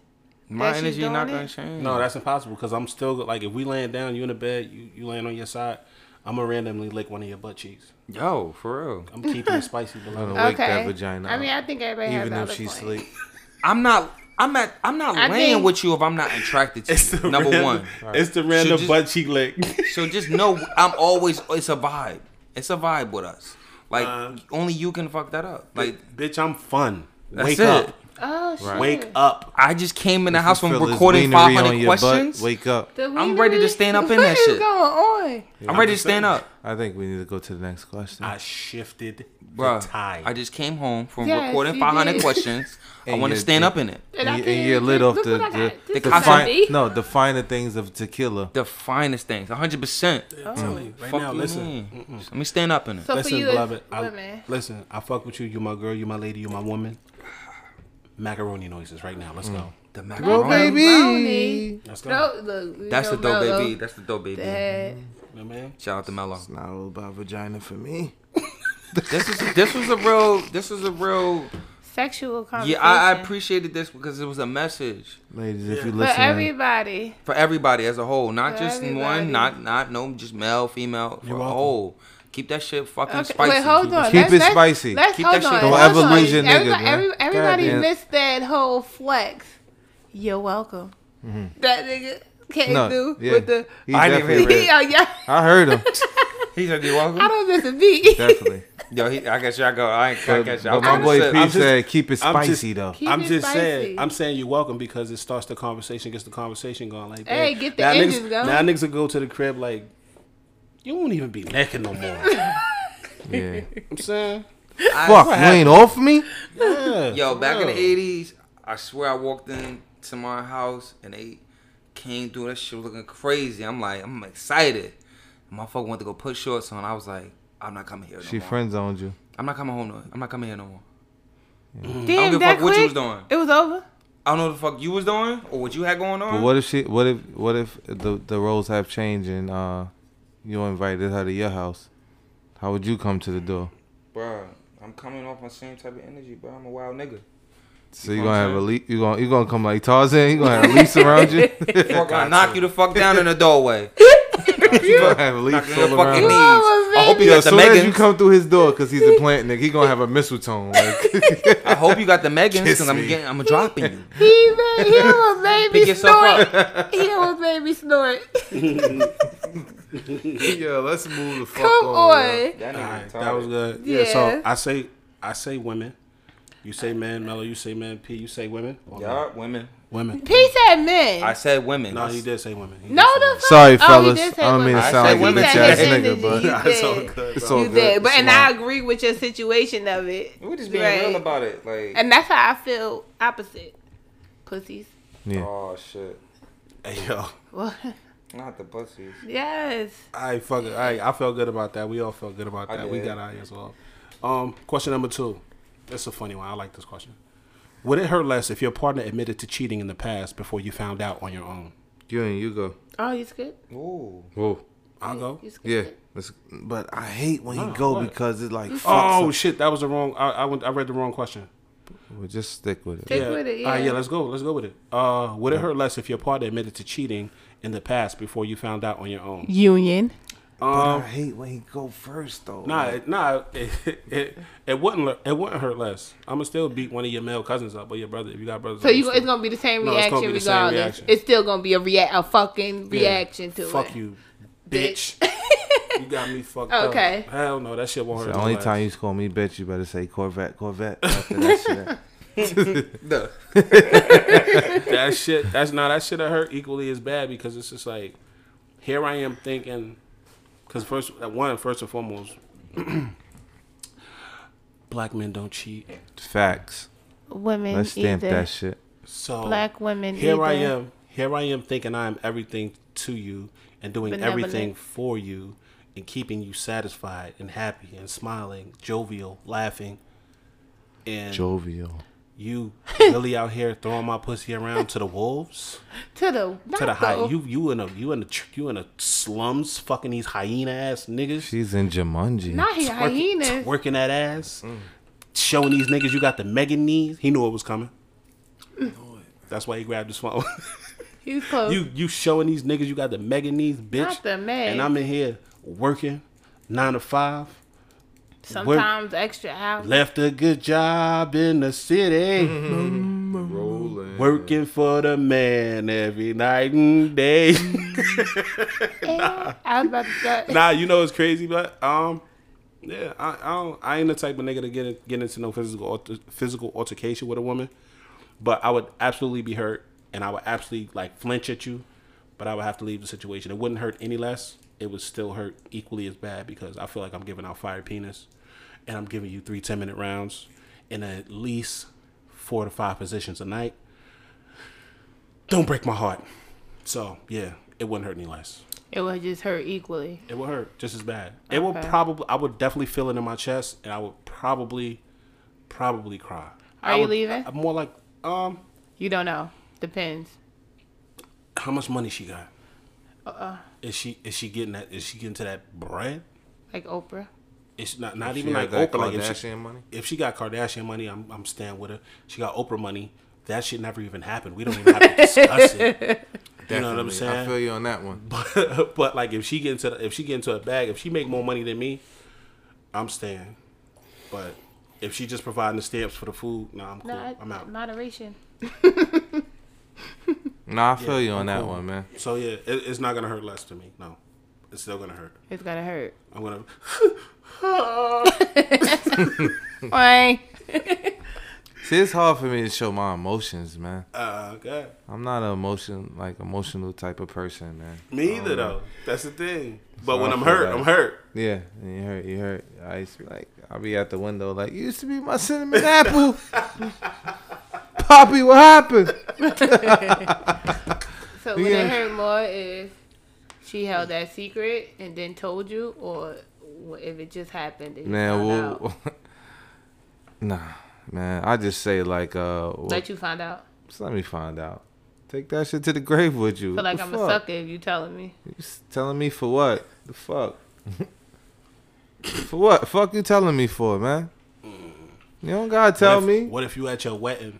my energy not doing gonna it? change. No, that's impossible because I'm still like if we laying down, you in the bed, you you laying on your side. I'm gonna randomly lick one of your butt cheeks. yo for real. I'm keeping it spicy, beloved. Wake that Okay. vagina I mean. I think everybody has Even if she's she points. sleep. I'm not. I'm at. I'm not I laying think- with you if I'm not attracted to It's you. Number random, one. It's the random just- butt cheek lick. So just know I'm always. It's a vibe. It's a vibe with us. Like Uh, only you can fuck that up. Like like, bitch, I'm fun. That's Wake it. up. Oh shit. Wake up. I just came in the house You from feel recording 500 your butt, questions. Wake up. I'm ready to stand up in what that is shit. going on? I'm ready to stand up, I think we need to go to the next question. I shifted Bruh, the tide. I just came home from Yes, recording you 500 did. questions. I And want to you- stand up in it. And I and, can't and you're even lit off Look the what I the, got. This the, is fine, coffee. no the finer things of tequila. The finest things, 100. percent I'm telling you, oh. right Fuck now, listen. Let me stand up in it. So for listen, you, beloved. I, women. listen, I fuck with you. You my girl. You my lady. You my woman. Macaroni noises right now. Let's Mm. go. The Macaroni. macaroni. Let's go. No, look, That's the dope Mello. baby. That's the dope baby. That- Yeah, man. Shout out to Mello. It's not all about vagina for me. This is this was a real. This was a real. Sexual conversation. Yeah, I, I appreciated this because it was a message Ladies, if you listen For everybody. for everybody as a whole, not For just everybody. one, not not no, just male, female, for You're a welcome. whole. Keep that shit fucking Okay, spicy. wait, hold on. Keep let's, it let's- spicy. Let's Keep hold that shit on. Don't ever lose your nigga, everybody, man. every- everybody Goddamn. missed that whole flex. You're welcome. That nigga came Mm-hmm. No, through yeah. with the. He I didn't definitely- even hear oh yeah, I heard him. He said, "You welcome." I don't miss a beat. Definitely. Yo, he, I guess y'all go. I ain't. I But, guess but y'all. my boy Shit. P I'm just- said keep it I'm just- spicy though. Keep I'm just spicy. saying. I'm saying you're welcome because it starts the conversation, gets the conversation going. Like, that. Hey, damn. get the now engines niggas, going. Now niggas will go to the crib like, you won't even be necking no more. Yeah. I'm saying, Fuck, you ain't off me? yeah. Yo, back in the '80s, I swear I walked into my house and they came through. That shit was looking crazy. I'm like, I'm excited. Motherfucker went to go put shorts on. I was like, I'm not coming here no She more. friend zoned you. I'm not coming home. No, I'm not coming here no more. Damn, give a that fuck what you quick? was doing. It was over. I don't know what the fuck you was doing or what you had going on. But what if she? What if? What if the the roles have changed and uh, you invited her to your house? How would you come to the door? Bruh, I'm coming off my same type of energy, bro. I'm a wild nigga. So You you gonna have a saying? le- you gonna you gonna come like Tarzan? You gonna have a leash around you? Fuck, I knock you the fuck down in the doorway. you gonna have a leash Knock you the all fucking around. knees. you. Almost I hope you Yo, got as the soon as you come through his door, cause he's a plant nigga, he gonna have a mistletoe. Like, I hope you got the Megans Kiss because I'm getting, I'm dropping you. He made, he almost made me yourself snort. He almost made me snort. yo, let's move the fuck Come on. on. That, right, that was good. Yeah. So I say, I say women. You say men, Mello. You say men. P. You say women. Or? Yeah, women. Women. He said men. I said women. No, he did say women. He no, the fuck. Sorry, Oh, he fellas. did say I don't mean to sound I like a bitch ass nigga, but- You Nah, it's all did. good. It's all You good. did, but and Smart. I agree with your situation of it. We're just being Right. real about it. Like, And that's how I feel opposite. Pussies. Yeah. oh shit, Hey, yo. What? not the pussies. yes. I fuck it. I I felt good about that. We all felt good about that. We got our ears off. Um, question number two. That's a funny one. I like this question. Would it hurt less if your partner admitted to cheating in the past before you found out on your own? You and you go. Oh, you scared? Ooh, Whoa. I'll go. Yeah. Let's, but I hate when No, you go what? because it's like, Oh up. shit, that was the wrong. I I, went, I read the wrong question. Well, just stick with it. Stick yeah. with it, All right, yeah. yeah. Let's go. Let's go with it. Uh, would it hurt less if your partner admitted to cheating in the past before you found out on your own? Union. But I Um, hate when he go first though. nah, Like, it, nah. It, it, it wouldn't. It wouldn't hurt less. I'm gonna still beat one of your male cousins up, or your brother if you got brothers. So you, it's gonna be the same No, it's reaction be the same regardless. reaction. It's still gonna be a react, a fucking Yeah. reaction to Fuck it. Fuck you, bitch. you got me fucked up. Okay. up. Hell no, that shit won't hurt. the only less. time you call me bitch, you better say Corvette, Corvette. After that shit. the that shit that's not that shit hurt equally as bad because it's just like here I am thinking because first uh, one first and foremost black men don't cheat Facts. Women Let's stamp either. that shit. so Black women here I am here I am thinking I am everything to you and doing Benevolent. everything for you and keeping you satisfied and happy and smiling jovial laughing and Jovial. You really out here throwing my pussy around to the wolves, To the not to the high. You you in a you in the tr- you in the slums, fucking these hyena ass niggas. She's in Jumanji. not he hyenas. working that ass, mm. showing these niggas you got the Megan knees. He knew it was coming. Mm. That's why he grabbed his phone. He was close. you you showing these niggas you got the Megan knees, bitch. Not the Meg. And I'm in here working nine to five. Sometimes extra hours. Left a good job in the city, Rolling. working for the man every night and day. I was about to say. nah, you know it's crazy, but um, yeah, I I, don't, I ain't the type of nigga to get get into no physical alter, physical altercation with a woman, but I would absolutely be hurt, and I would absolutely like flinch at you, but I would have to leave the situation. It wouldn't hurt any less. It would still hurt equally as bad because I feel like I'm giving out fire penis, and I'm giving you three 10 minute rounds in at least four to five positions a night. Don't break my heart. So yeah, it wouldn't hurt any less. It would just hurt equally. It would hurt just as bad. It would probably. I would definitely feel it in my chest, and I would probably, probably cry. Are I you would- leaving? I'm more like, um, You don't know. Depends. how much money she got? Uh-uh. Is she is she getting that? Is she getting to that bread? Like Oprah. It's not not She even like Oprah. Like if she, Kardashian money. if she got Kardashian money, I'm I'm staying with her. She got Oprah money. That shit never even happened. We don't even have to discuss it. You know what I'm saying? I feel you on that one. But, but like if she get into the, if she get into a bag, if she make more money than me, I'm staying. But if she just providing the stamps for the food, nah, I'm cool. Nah, I'm out. moderation. Nah, I feel you I'm on that cool. one, man. So yeah, it, it's not gonna hurt less to me. No, it's still gonna hurt. It's gotta hurt. I'm gonna. Why? See, it's hard for me to show my emotions, man. uh, okay. I'm not an emotion like emotional type of person, man. Me either though. That's the thing. But So when I I'm hurt, like- I'm hurt. Yeah, and you hurt, you hurt. I used to be like, I'll be at the window like, you used to be my cinnamon apple. Poppy, what happened? So would Yeah. it hurt more if she held that secret and then told you, or if it just happened? And Man, found well, nah, man. I just say like, uh, well, let you find out. just let me find out. Take that shit to the grave with you. Feel like What I'm the a sucker if you telling me. You s- telling me for what? The fuck? for what? Fuck you telling me for, man? You don't gotta tell what if, me. What if you at your wedding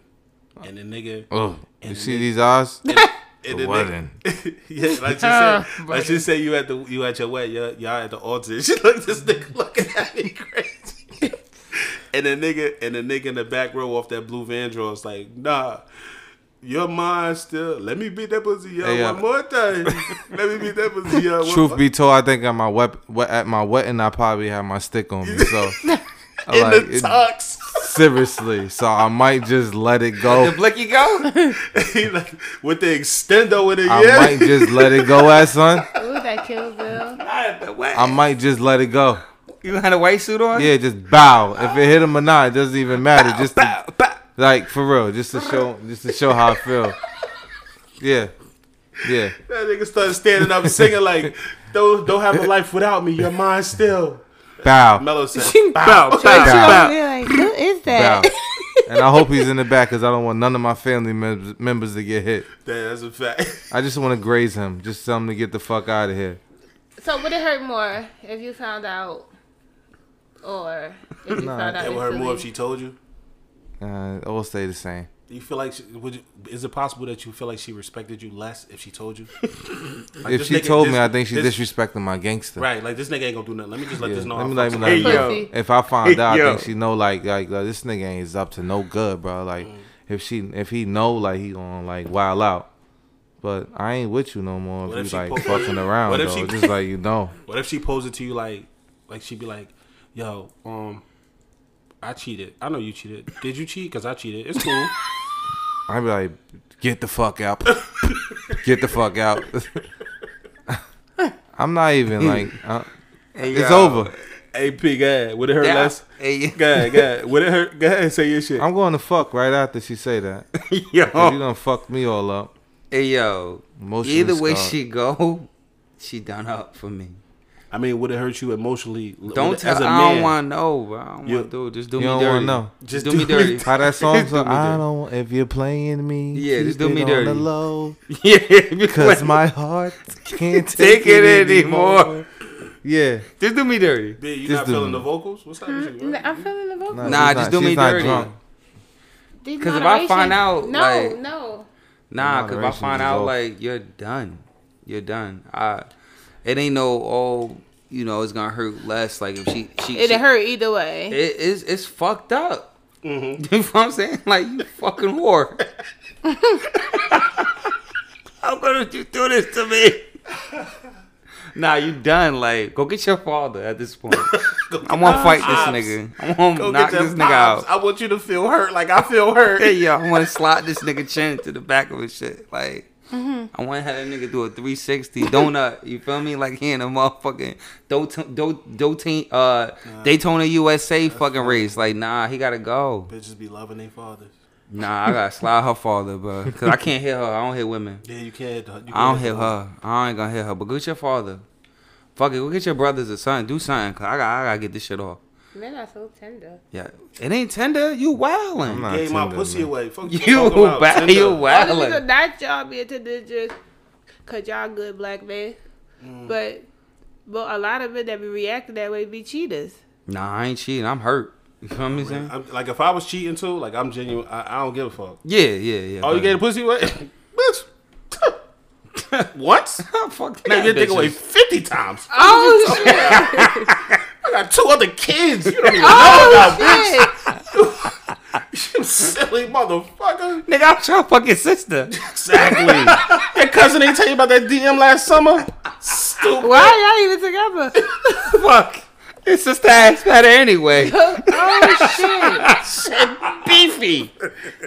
and the nigga Oh, you And see the- these eyes? and The the wedding. nigga, yeah, let's just Ah, say, let's just say you at the you at your wedding, y'all, y'all at the altar. She look this nigga looking at me crazy. and the nigga and the nigga in the back row off that blue Van is like, nah. Your mind still. Let me beat that pussy up Hey, uh, one more time. Let me beat that pussy up. one Truth more- be told, I think at my wep- we- at my wedding, I probably had my stick on me. So, in like the it, tux. Seriously. So I might just let it The go. blicky go? He like, with the extendo in it, I yeah. might just let it go, ass son. Ooh, that Kill Bill. I might just let it go. You had a white suit on? Yeah, just bow. If it hit him or not, it doesn't even matter. Just to, Bow, bow. like for real, just to show, just to show how I feel. Yeah, yeah. That nigga started standing up and singing like, "Don't don't have a life without me. Your mind still." Bow, Mello said, Bow, bow, Bow. bow. You're like, who is bow. that? And I hope he's in the back because I don't want none of my family members, members to get hit. Damn, that's a fact. I just want to graze him. Just tell him to get the fuck out of here. So would it hurt more if you found out, or if you Nah, found out? It would hurt more if she told you. Uh, it will stay the same. Do you feel like she, would? You, is it possible that you feel like she respected you less if she told you? Like, if she nigga- told this- me, I think she's this- disrespecting my gangster. Right, like this nigga ain't gonna do nothing. Let me just let Yeah, this know. let me let me some- let Hey, yo. If I find out, I think she know like like, like this nigga ain't is up to no good, bro. Like Mm. if she if he know like he gonna like wild out. But I ain't with you no more. What If if you like po- fucking around, What if though. she- just like you know. What if she posed it to you like, like she'd be like, "Yo, um, I cheated. I know you cheated. Did you cheat? Cause I cheated. It's cool. I'd be like, get the fuck out. get the fuck out. I'm not even like, uh, Hey, it's over. hey, P, go ahead. Would it hurt Yeah. less? Hey, Go ahead, go ahead. Would it hurt? Go ahead and say your shit. I'm going to fuck right after she say that. yo. Cause you gonna fuck me all up. Hey, yo. Emotionally Either way scarred. she go, she done up for me. I mean, would it hurt you emotionally? Don't tell. as a I don't want to know, bro. I don't You- want to do. Just do You me don't dirty. wanna know. Just Just do do me dirty. How that song? Do So I don't. If you're playing me, Yeah, keep just do me it dirty. On the low, yeah, cause my heart can't Take take, it it anymore. anymore. Yeah. just do me dirty. B, you Just not do feeling me. the vocals? What's up with you? Mm, N- I'm feeling the vocal. Nah, Nah, she's just not- do me she's not dirty. drunk. Because if I find out, no, like- no. Nah, because if I find out like you're done, you're done. I, it ain't no oh, you know, it's gonna hurt less. Like if she, she, It'd she hurt either way. It is, it's fucked up. Mm-hmm. You know what I'm saying? Like you fucking whore. How could you do this to me? Nah, you done. Like, go get your father at this point. I want to fight this nigga. I want Go to knock get this them nigga pops. out. I want you to feel hurt like I feel hurt. Hey, yo, I want to slide this nigga chin to the back of his shit. Like, Mm-hmm. I want to have that nigga do a 360 donut. You feel me? Like he in a motherfucking Dot- Dot- Dot- uh, Daytona USA fucking race. Like, nah, he gotta go. Bitches be loving their fathers. Nah, I gotta slide her father, bro. Cause I can't hit her. I don't hit women. Yeah, you can't. You I don't hit her. I ain't gonna hit her. But go get your father. Fuck it. Go get your brothers or something. Do something. Cause I got. I gotta get this shit off. Men are so tender. Yeah. It ain't tender. You wildin'. I'm it. not Gave my pussy man. away. Fuck You talking about? ba- Tender. you Only wildin'. reason not y'all be tender just cause y'all good black men. Mm. But but a lot of men that be reacting that way be cheaters. Nah, I ain't cheating. I'm hurt. You feel me saying? I'm, like if I was cheating too, like I'm genuine. I, I don't give a fuck. Yeah, yeah, yeah. Oh, you but- gave the pussy away, bitch. Once? Fuck Man, that, you dick away fifty times. Oh shit! I got two other kids. You don't even oh, know Oh about, bitch. shit! You silly motherfucker. Nigga, I'm your fucking fuck your sister. Exactly. Your cousin ain't tell you about that DM last summer? Stupid. Why are y'all even together? fuck. It's sister ass better anyway. oh shit! Shit beefy.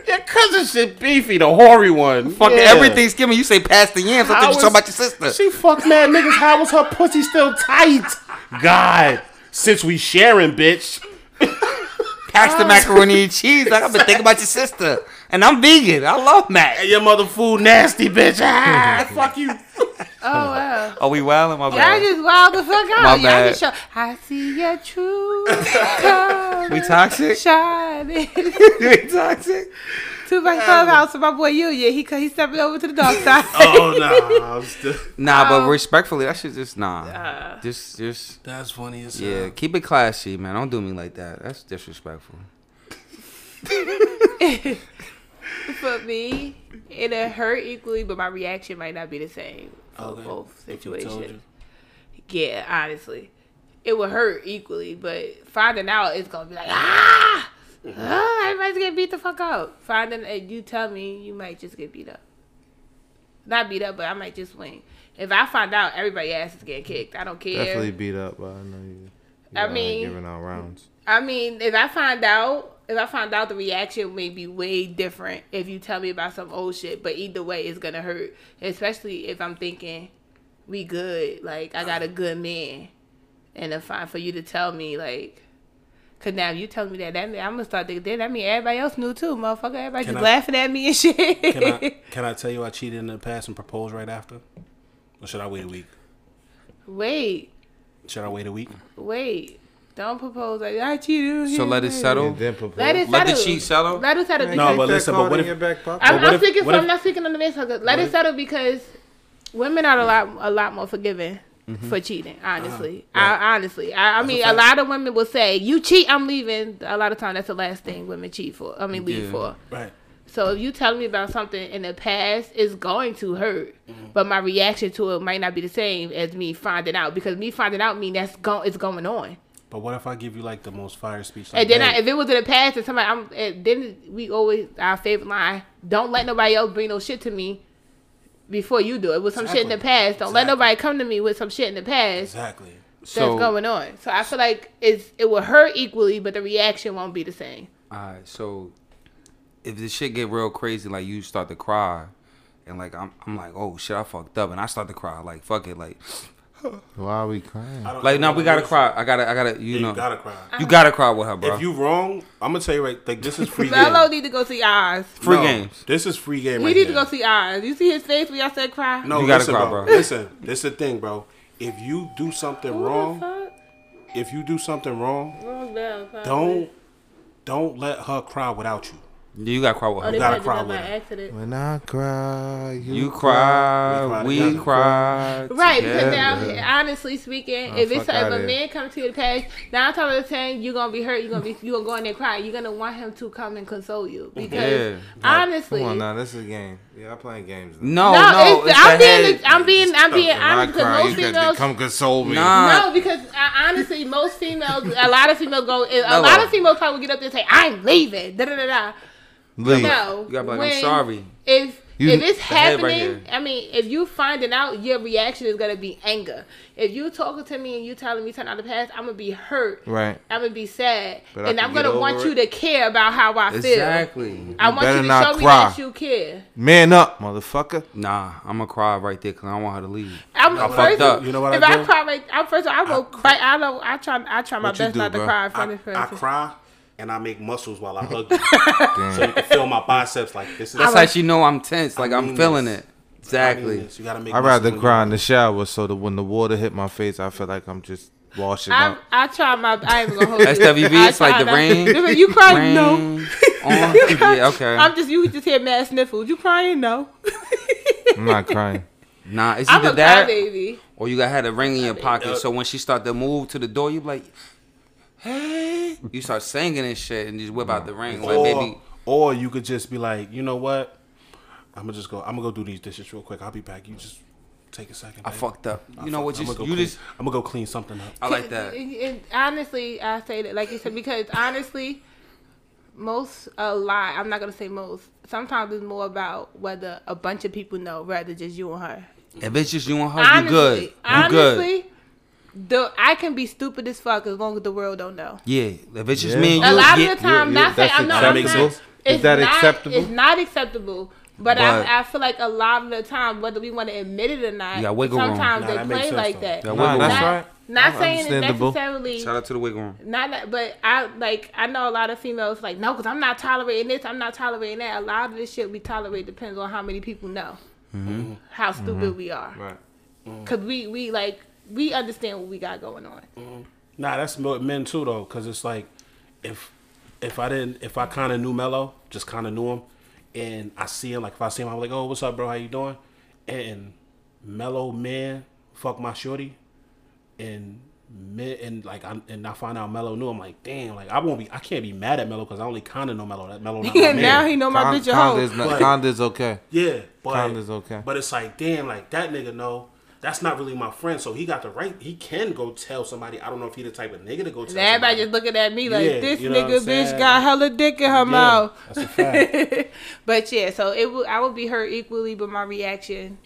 Your cousin shit beefy, the hoary one. Fuck Yeah. every Thanksgiving, you say pass the yams. I How think you talking about your sister. She fucked mad niggas. How was her pussy still tight? God, since we sharing, bitch. Pass the macaroni and cheese. Like I've been thinking about your sister, and I'm vegan. I love Mac. Hey, your mother food nasty, bitch. Ah, fuck you. Oh wow! Are we wilding? My Y'all just wild the fuck out. My bad. just show. I see your true colors We toxic? shining. we toxic? Two back clubhouse for my boy Yuya. He he stepping over to the dark side. Oh no, I'm still. Nah, but Um, respectfully, that should just nah. Uh, just, just That's funny as yeah. hell. Keep it classy, man. Don't do me like that. That's disrespectful. for me, it'll hurt equally, but my reaction might not be the same for Okay. both If he told situations. Yeah, honestly, it will hurt equally, but finding out it's gonna be like ah, ah everybody's getting beat the fuck up. Finding and you tell me you might just get beat up, not beat up, but I might just win. If I find out everybody ass is getting kicked, I don't care. Definitely beat up, but I know you. you I mean- giving out rounds. I mean, if I find out, if I find out the reaction may be way different if you tell me about some old shit, but either way, it's gonna hurt. Especially if I'm thinking we good, like I got a good man, and if I for you to tell me like, cause now you telling me that, that mean, I'm gonna start thinking then that mean everybody else knew too, motherfucker. Everybody Can just I- laughing at me and shit. Can I can I tell you I cheated in the past and proposed right after? Or should I wait a week? wait, Should I wait a week? wait. Don't propose like I cheated. So let it settle. And then propose. Let it Let settle. the cheat settle. Let it settle. No, but listen, but what if- your back. I'm, But what I'm if- speaking what from. if- I'm not speaking on the man. Let it settle because women are a lot, a lot more forgiving Mm-hmm. for cheating. Honestly, Uh-huh. I, honestly, I, I mean, a, fact. lot of women will say, "You cheat, I'm leaving." A lot of time, that's the last thing women cheat for. I mean, leave Yeah. for. Right. So if you tell me about something in the past, it's going to hurt, Mm-hmm. but my reaction to it might not be the same as me finding out because me finding out mean that's go, it's going on. But what if I give you like the most fire speech? Like, And then I, if it was in the past and somebody, I'm, and then we always our favorite line: "Don't let nobody else bring no shit to me before you do it." With some shit in the past, don't let nobody come to me with some shit in the past exactly. that's So, going on. So I feel like it's it will hurt equally, but the reaction won't be the same. Alright, so if the shit get real crazy, like you start to cry, and like I'm, I'm like, oh shit, I fucked up, and I start to cry, like fuck it, like, Why are we crying? Like no, we gotta Yeah, cry. I gotta, I gotta, you know, You gotta cry. you gotta cry with her, bro. If you wrong, I'm gonna tell you right. Like this is free game. Mello need to go see Oz. Free No, games. This is free game. He right need to go see Oz. You see his face when y'all said cry. No, You gotta listen, cry, bro. bro. Listen, this is the thing, bro. if you do something Who wrong, if you do something wrong, Wrong bell, don't don't let her cry without you. You got to cry with Oh, her. they gotta cry with by her. accident. When I cry, you, You cry, We cry we together. cry. Right, because now, honestly speaking, Oh, if it's fuck if a man comes to you the past, nine times out of ten, you're gonna be hurt. You're gonna be you gonna go in there crying. You're gonna want him to come and console you because Yeah. honestly, Come on now, this is a game. Yeah, I'm playing games. No, no, no, it's, it's I'm the being head. I'm being I'm being When I honest because most you got to females. come console me. Nah. No, because uh, honestly, most females, a lot of females go. A Hello. lot of females probably get up there and say, "I'm leaving." Da da da da. Leave. No, You gotta be like, when- I'm sorry. If You- if it's The head right happening. I mean, if you finding out, your reaction is gonna be anger. If you talking to me and you telling me something out of the past, I'm gonna be hurt. Right. I'm gonna be sad, But and I'm gonna want it. you to care about how I feel. Exactly. I want you to not show me cry. that you care. Man up, motherfucker. Nah, I'm gonna cry right there because I don't want her to leave. I'm I first, fucked up. You know what I mean? if I I, do? cry right, I'm first. I go right. I know. I try. I try my What best do, not to cry in front I, of this I cry and I make muscles while I hug you, so you can feel my biceps. Like this is. That's how she know I'm tense. Like I I'm mean feeling this. it. I mean Exactly. You gotta make. I'd rather cry you- in the shower so that when the water hit my face, I feel like I'm just washing I up. I try my. I ain't gonna hold you. SWV, I it's like try the not- rain. You crying? Rain No. on- yeah, okay. I'm just you just hear mad sniffles. You crying? No. I'm not crying. Nah, it's I'm either a that baby. or you got had a ring in your pocket. So when she start to move to the door, you be like, hey, you start singing and shit, and just whip out the ring. Like, or, baby, or you could just be like, you know what? I'm gonna just go. I'm gonna go do these dishes real quick. I'll be back. You just take a second. I babe. fucked up. I You know what? fucked- You, I'ma go you clean- just, I'm gonna go clean something up. I like that. And- and honestly, I say that like you said because honestly, most a lot. I'm not gonna say most. Sometimes it's more about whether a bunch of people know rather just you and her. If it's just you and her, honestly, you good. You good. Honestly, the I can be stupid as fuck as long as the world don't know. Yeah. If it's just Yeah. me and you, a lot yeah, of the time, you- not saying I'm not. acceptable? I'm That makes not sense? it's Is that not, acceptable? It's not acceptable. But, But- I, I feel like a lot of the time, whether we want to admit it or not, You got room. sometimes Nah, they play sense, like though. that. Yeah, Nah, that's not, right. Not That's saying it understandable. necessarily. Shout out to the wiggle room. Not that, but I like I know a lot of females like no, because I'm not tolerating this, I'm not tolerating that. A lot of this shit we tolerate depends on how many people know mm-hmm. how stupid mm-hmm. we are. Right. Mm. Because we we like we understand what we got going on. Mm. Nah, that's men too though, because it's like if if I didn't if I kind of knew Mello, just kind of knew him, and I see him like if I see him, I'm like, oh, what's up, bro? How you doing? And Mello man, fuck my shorty, and men and like I and I find out Mello knew. I'm like, damn, like I won't be, I can't be mad at Mello because I only kind of know Mello. That Mello not my man. now he know my Con- bitch a hoe. Conda's, not, But- Conda's okay. Yeah, but Kinda's okay. But it's like, damn, like that nigga know that's not really my friend. So he got the right. He can go tell somebody. I don't know if he the type of nigga to go tell. And everybody somebody. just looking at me like Yeah, this you know nigga bitch got hella dick in her Yeah, mouth. That's a fact. but yeah, so it will I would be hurt equally, but my reaction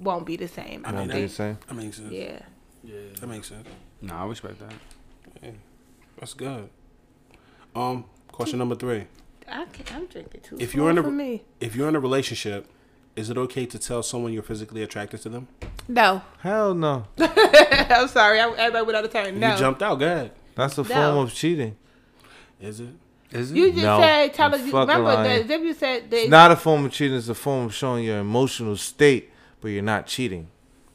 won't be the same. I I don't mean, What you think. say? that makes sense. Yeah. Yeah, that makes sense. Nah, I respect that. Yeah. That's good. Um, question number three: I can't, I'm drinking too. If If you're in a- for me, If you're in a relationship, is it okay to tell someone you're physically attracted to them? no. Hell no. I'm sorry. I, everybody without a turn. No. You jumped out. Go ahead. That's a No. form of cheating. Is it? Is it? You just No, said tell I'm us. fucking Remember lying. the Zip you said they It's not a form of cheating. It's a form of showing your emotional state, but you're not cheating.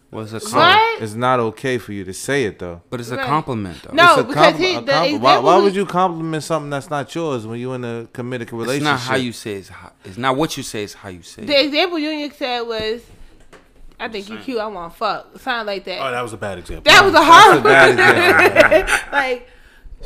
What's a What? compliment? It's not okay for you to say it though. But it's a Right. compliment though. No, It's a because compli- he- a the compli- why, why would you compliment something that's not yours when you're in a committed relationship? It's not how you say it's, how, it's not what you say, it's how you say it. the it. example Union said was, "I think you cute. I want to fuck." Sound like that. Oh, that was a bad example. that was a That's a horrible. bad example. like,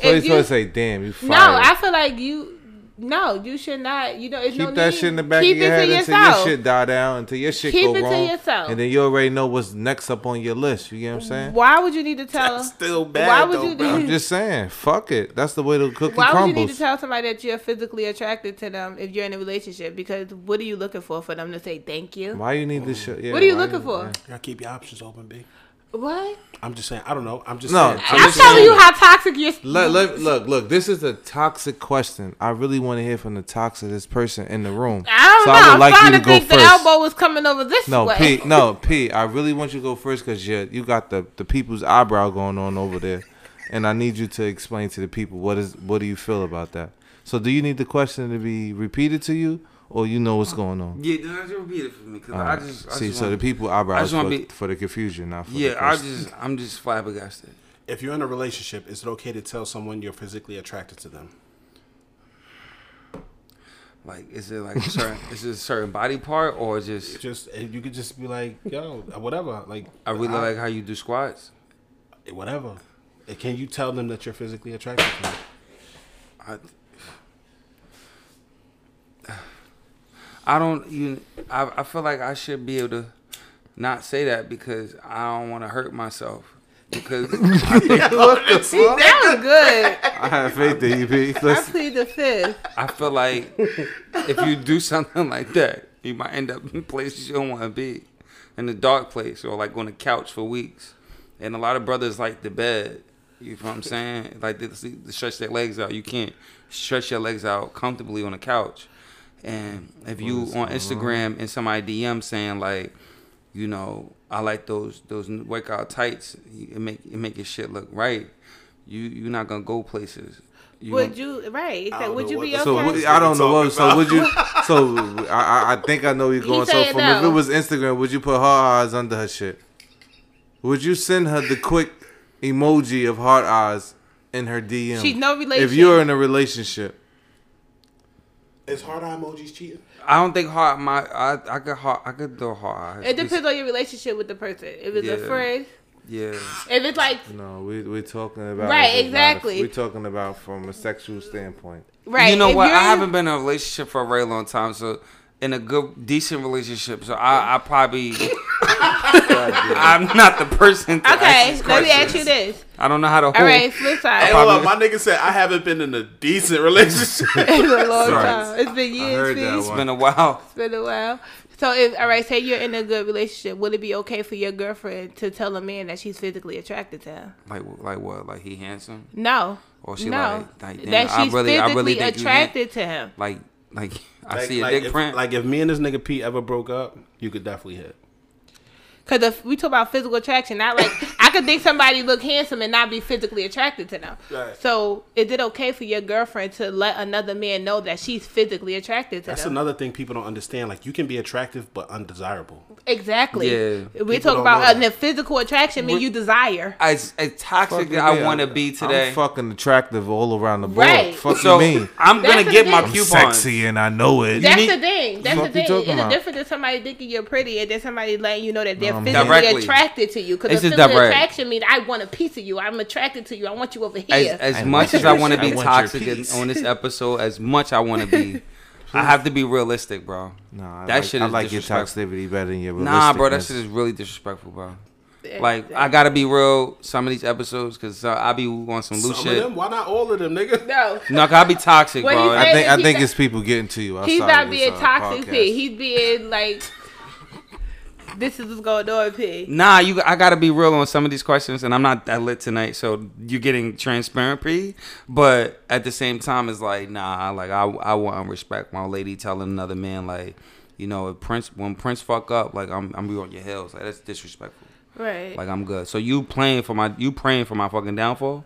so if you're you- supposed to say, "Damn, you fired." no, I feel like you. No, you should not. You know, it's Keep no that need. shit in the back Keep of your head until yourself. your shit die down, until your shit Keep go it to wrong, yourself. and then you already know what's next up on your list. You get what I'm saying? Why would you need to tell? That's still bad Why would though, you bro. I'm just saying, fuck it. That's the way to cook the cookie Why would you need to tell somebody that you're physically attracted to them if you're in a relationship? Because what are you looking for for them to say thank you? Why you need this shit? Yeah, What are you why looking for? You gotta keep your options open, B. What? I'm just saying. I don't know. I'm just No, saying. I'm I'm just telling saying. you how toxic you're. Look, look, look, look. This is a toxic question. I really want to hear from the toxicest person in the room. I don't so know. I would I'm like you starting to to, go think the first. elbow was coming over this No, way. P. No, P. I really want you to go first because you you got the the people's eyebrow going on over there, and I need you to explain to the people what is what do you feel about that. So, do you need the question to be repeated to you, or you know what's going on? Yeah, no, just repeat it for me, cause I just I see. just So wanna- the people I eyebrows just for, be- for the confusion, not for the Yeah, I just I'm just flabbergasted. If you're in a relationship, is it okay to tell someone you're physically attracted to them? Like, is it like a certain is it a certain body part or just Just eh, you could just be like, yo, whatever. Like I really like how you do squats? Eh, whatever. Eh, can you tell them that you're physically attracted to them? I I don't you I I feel like I should be able to not say that because I don't want to hurt myself because I think, That was good. I have faith in you, P. I Listen, plead the fifth. I feel like if you do something like that, you might end up in places you don't want to be, in a dark place or like on the couch for weeks. And a lot of brothers like the bed. You know what I'm saying? Like they, they stretch their legs out. You can't stretch your legs out comfortably on a couch. And if you on Instagram and somebody DM saying like, you know, I like those those workout tights, it make it make your shit look right. You you're not gonna go places. You Would you right? He said, would you be the- okay? so what- what- I don't know what. So would you? So I, I- I think I know where you're going. So said from if it was Instagram, would you put heart eyes under her shit? Would you send her the quick emoji of heart eyes in her DM? She's no relationship. If you're in a relationship, Is hard eye emojis cheating? I don't think heart my I I could heart I could do heart eyes. it depends on your relationship with the person. If it's a friend, Yeah. if it's like no, we we're talking about Right, if it's not a- exactly. we're talking about from a sexual standpoint. right, You know if what? I haven't been in a relationship for a very long time, so in a good decent relationship, so I I probably I'm not the person to ask Okay, these let me ask you this. I don't know how to hold. All right, flip side. Hey, hold up, my nigga said I haven't been in a decent relationship. it's a long Sorry. time. It's been years. heard that Fee. Been a while. It's been a while. So if all right, say you're in a good relationship, would it be okay for your girlfriend to tell a man that she's physically attracted to him? Like like what? Like he handsome? No. Or she no. like- like, damn, that I she's really- I physically really attracted to him. Like like I Like- see a like dick if, print. Like if me and this nigga Pete ever broke up, you could definitely hit. Because if we talk about physical attraction, not like I could think somebody look handsome and not be physically attracted to them. Right. So is it okay for your girlfriend to let another man know that she's physically attracted to them. That's them? another thing people don't understand. Like you can be attractive but undesirable. exactly. Yeah. We People talk about uh, that. physical attraction mean you desire. as as toxic Fuck as I me, want to be today. I'm fucking attractive all around the board. Right. Fuck so you mean? I'm gonna the get my thing. coupons. and I know it. That's need- the thing. That's the thing. It's about? different than somebody thinking you're pretty and then somebody letting you know that they're No, physically Directly. attracted to you. Because It's the just physical direct. Attraction means I want a piece of you. I'm attracted to you. I want you over here. as I much as I want to be want toxic in, on this episode, as much I want to be, I have to be realistic, bro. Nah, I That like, shit I like your toxicity better than your Nah, bro, that shit is really disrespectful, bro. Like, I gotta be real. Some of these episodes, cause uh, I be on some loose Some shit. of them, why not all of them, nigga? no. No, cause I be toxic, What bro. I think I think not- it's people getting to you. He's outside not of being this, toxic, podcast. He's being like, this is what's going on, P. Nah, you. I gotta be real on some of these questions, and I'm not that lit tonight, so you're getting transparent, P. But at the same time, it's like, nah, like I, I want to respect my lady telling another man, like, you know, if Prince, when Prince fuck up, like I'm, I'm be on your heels, like that's disrespectful. Right. Like I'm good. So you playing for my, you praying for my fucking downfall?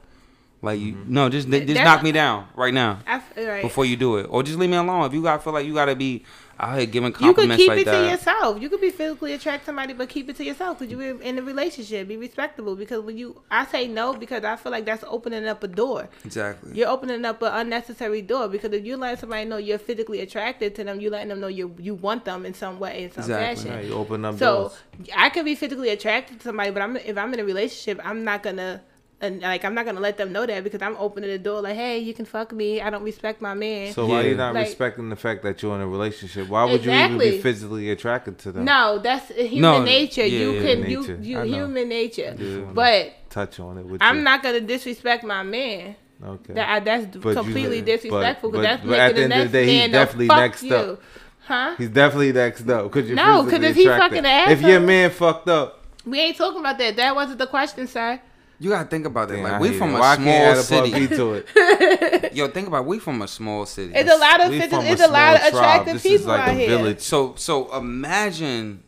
Like you, mm-hmm. no, just, just That's- knock me down right now I, f- right. before you do it, or just leave me alone. If you got feel like you gotta be out here giving you could compliments keep like it that. to yourself. You could be physically attracted to somebody, but keep it to yourself because you're in a relationship. Be respectable because when you, I say no because I feel like that's opening up a door. Exactly. You're opening up an unnecessary door because if you let somebody know you're physically attracted to them, you letting them know you you want them in some way, in some Exactly. Yeah, fashion. you open up So doors. I can be physically attracted to somebody, but I'm if I'm in a relationship, I'm not gonna. And like I'm not gonna let them know that because I'm opening the door like, hey, you can fuck me. I don't respect my man. So why Yeah. you not Like- respecting the fact that you're in a relationship? Why would you even be physically attracted to them? no, that's human No, nature. yeah, you yeah, can nature. you you human nature. Yeah. But Touch on it. With I'm you. not gonna disrespect my man. Okay. That that's But completely but- disrespectful but- because that's but at making the the end next of the day, he's man definitely next you. up. Huh? He's definitely next up. No, Cause you're No, 'cause physically if he fucking an If your man fucked up, We ain't talking about that. That wasn't the question, sir. You gotta think about that. Damn, like I we from it. a Why small can't add a city. To it? Yo, think about it. we from a small city. It's a lot of We physical, from it's a lot of attractive This people is like out a here. village. So so imagine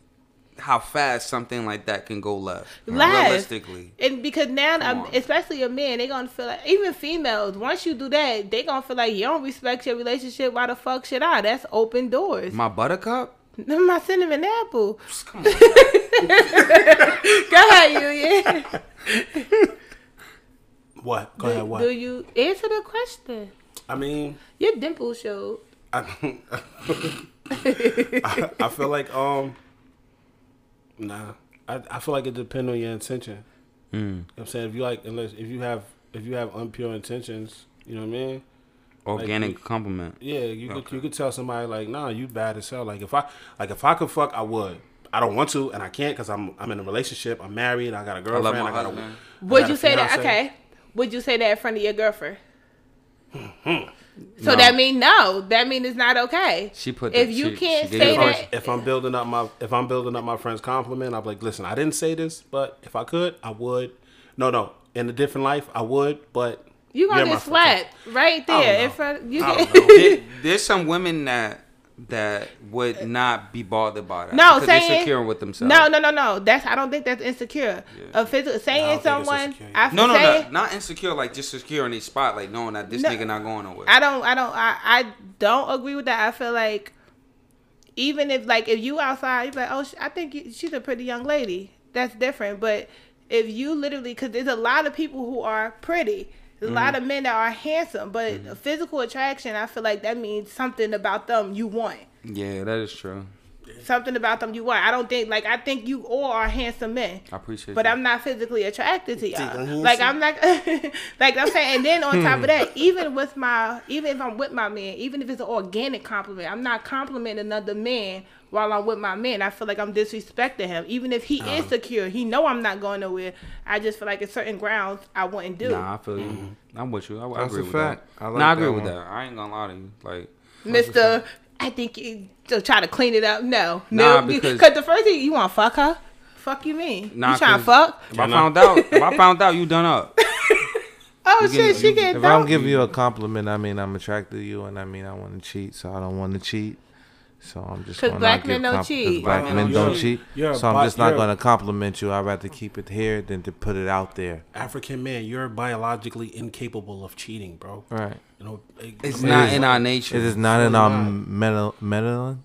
how fast something like that can go left. Left. Realistically. And because now, um, especially a man, they gonna feel like even females. Once you do that, they gonna feel like you don't respect your relationship. Why the fuck should I? That's open doors. My buttercup? My cinnamon apple. Come on. Go ahead, you yeah. What? Go ahead. What? do you answer the question? I mean, Your dimple showed. I, I, I feel like um, nah. I, I feel like it depends on your intention. Mm. You know what I'm saying if you like, unless if you have if you have unpure intentions, you know what I mean. Organic compliment. Yeah, you could you could tell somebody like, nah, you bad as hell. Like if I like if I could fuck, I would. I don't want to, and I can't because I'm I'm in a relationship. I'm married. I got a girlfriend. love I, my got a. Would got you a say that? Okay. Would you say that in front of your girlfriend? Hmm. So No. that mean no. That mean it's not okay. She put If that- you she- can't she say that. If I'm building up my if I'm building up my friend's compliment, I'm like, listen, I didn't say this, but if I could, I would. No, no, in a different life, I would, but you gonna you're get friend. swept right I don't there know. in front. You I get, don't know. There- there's some women that that would uh, not be bothered by that. No, because saying they're secure with themselves. No, no, no, no. That's I don't think that's insecure. Yeah. A physical I saying don't think it's someone. insecure. I no, no, say, no, not insecure. Like just secure in a spot, like knowing that this No. nigga not going nowhere. I don't. I don't. I, I don't agree with that. I feel like even if like if you outside, you be like, oh, sh- I think you, she's a pretty young lady. That's different. But if you literally, because there's a lot of people who are pretty. There's a lot Mm-hmm. of men that are handsome, but physical attraction, I feel like that means something about them you want. yeah, that is true. Something about them you want. I don't think like I think you all are handsome men. I appreciate. But you. I'm not physically attracted to y'all. Like I'm not, like I'm saying. And then on top of hmm. that, even with my, even if I'm with my man, even if it's an organic compliment, I'm not complimenting another man while I'm with my man. I feel like I'm disrespecting him, even if he uh-huh. is secure. He know I'm not going nowhere. I just feel like at certain grounds I wouldn't do. Nah, I feel you. Mm-hmm. I'm with you. I, I agree a with fact. that. I like nah, I agree that with that. I ain't gonna lie to you. Like, Mister, I think you to try to clean it up. No, Nah, no, because- because the first thing you want to fuck her. Fuck you mean? Nah, you trying to fuck? if I found out, if I found out, you done up. Oh You shit, getting- she you- get If dope. I'm giving you a compliment, I mean I'm attracted to you, and I mean I want to cheat, so I don't want to cheat. So I'm just 'Cause gonna black men don't comp- cheat. Black Black men men don't don't cheat. You're a So I'm just not gonna compliment you. I'd rather keep it here than to put it out there. African man, you're biologically incapable of cheating, bro. Right. You know, it- It's it not is- in our nature. It is not in our not. mel- melanin.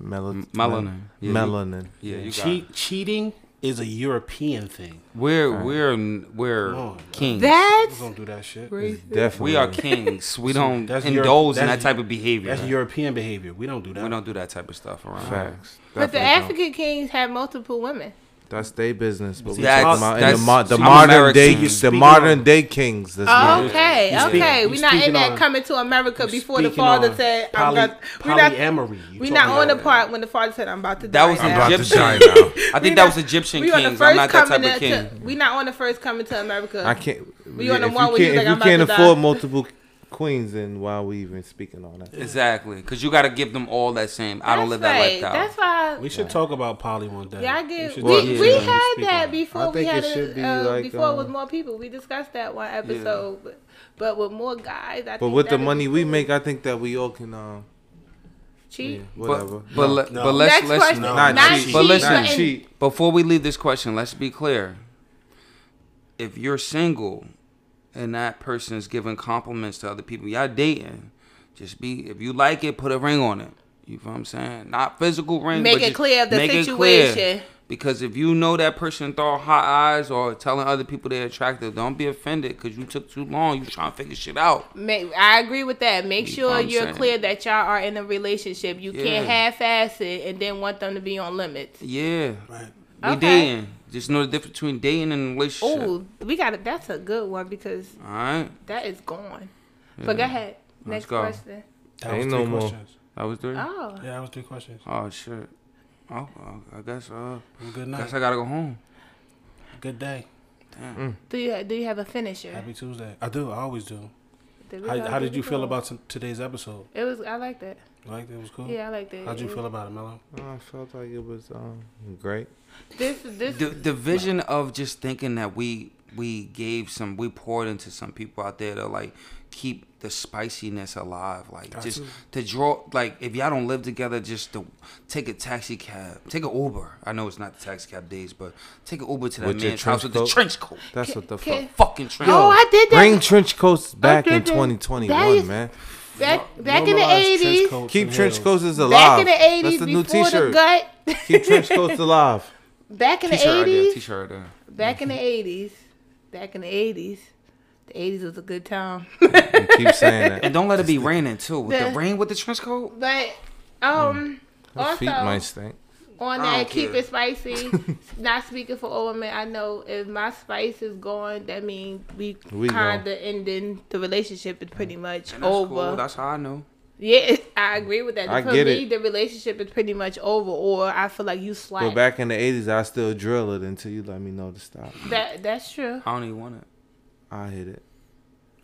Mel- Melanin. Yeah, you- melanin. Yeah, you got. Cheating is a European thing. We're we're we're Come on, kings. We That's don't do that shit. Definitely. we are kings. We don't That's indulge Europe- in that type of behavior. That's European behavior. We don't do that. we don't do that type of stuff around. here. facts. But the Definitely don't. African kings have multiple women. That's their business. But we That's- talking about in the, mo- the modern American. day, the modern on- day kings. That's Oh, not- okay, You speak- okay. We're not in that on- coming to America before the father on said, "I'm poly, about." We're not. polyamory. You We're not on the part when the father said, "I'm about to die. That was now." I'm about to Egyptian. I think that was Egyptian we on the kings. I'm not that coming type of to- king. we not on the first coming to America. I can't. We on the one you where you can't, like, I'm you can't afford multiple queens, then why are we even speaking on that? Exactly, because you got to give them all that same. I don't live That's that right. lifestyle. That's why. We should talk about poly one day. Yeah, I We get. should We, Well, talk- we yeah. had that before we had it should it, be uh, like, before with um, more people. We discussed that one episode, but, but with more guys. I But think with the that'd money we cool. make, I think that we all can. Uh, cheat. yeah, whatever. But but, le- No. but let's Next let's question. No, not, Not cheat. But listen- not cheat. before we leave this question, let's be clear. If you're single and that person is giving compliments to other people, y'all dating, just be if you like it, put a ring on it. You feel what I'm saying? Not physical ring. Make but it clear of the make it clear. situation. Because if you know that person throw hot eyes or telling other people they're attractive, don't be offended because you took too long. You trying to figure shit out. Make, I agree with that. Make You sure you're saying? clear that y'all are in a relationship. You can't half-ass it and then want them to be on limits. Yeah, Right. we Okay. dating. Just know the difference between dating and relationship. Oh, we got it. That's a good one because All right, that is gone. But go ahead. Let's Next go. question. That was Ain't three no more. questions. that was three. Oh, Yeah, that was three questions. Oh shit. Oh, uh, I guess. Uh, Good night. guess. I gotta go home. Good day. Damn. do you do you have a finisher? Happy Tuesday. I do. I always do. Did How, how did you feel poll? about t- today's episode? It was. I liked it. You liked it? It was cool. Yeah, I liked it. How'd you It- feel about it, Mello? I felt like it was um, great. This this The the vision of just thinking that we we gave some, we poured into some people out there to like keep the spiciness alive. Like Got just to. to draw, like if y'all don't live together, just to take a taxi cab, take an Uber. I know it's not the taxi cab days, but take an Uber to that With man's house trench with the trench coat. That's what the Can- fuck. Fucking trench. Oh, I did that. Bring trench coats back in did 2021, That is- man. back back in the Normalize trench eighties. Keep trench coats alive. Back in the eighties, That's the new T-shirt. gut. Keep trench coats alive. Back in the T-shirt idea. eighties. T-shirt idea. Back in the mm-hmm. eighties. Back in the eighties. The eighties was a good time. You keep saying that. And don't let it be raining too. With the The- rain with the trench coat. but mm. um My also feet might stink. on that keep care. it spicy. not speaking for all women, I know if my spice is gone, that means we, We kind of ending the relationship is pretty mm. much And that's over. cool. That's how I know. Yeah, I agree with that. I for get me, it. the relationship is pretty much over, or I feel like you slack. But back in the 80s, I still drill it until you let me know to stop. that that's true. I don't even want it. I hit it.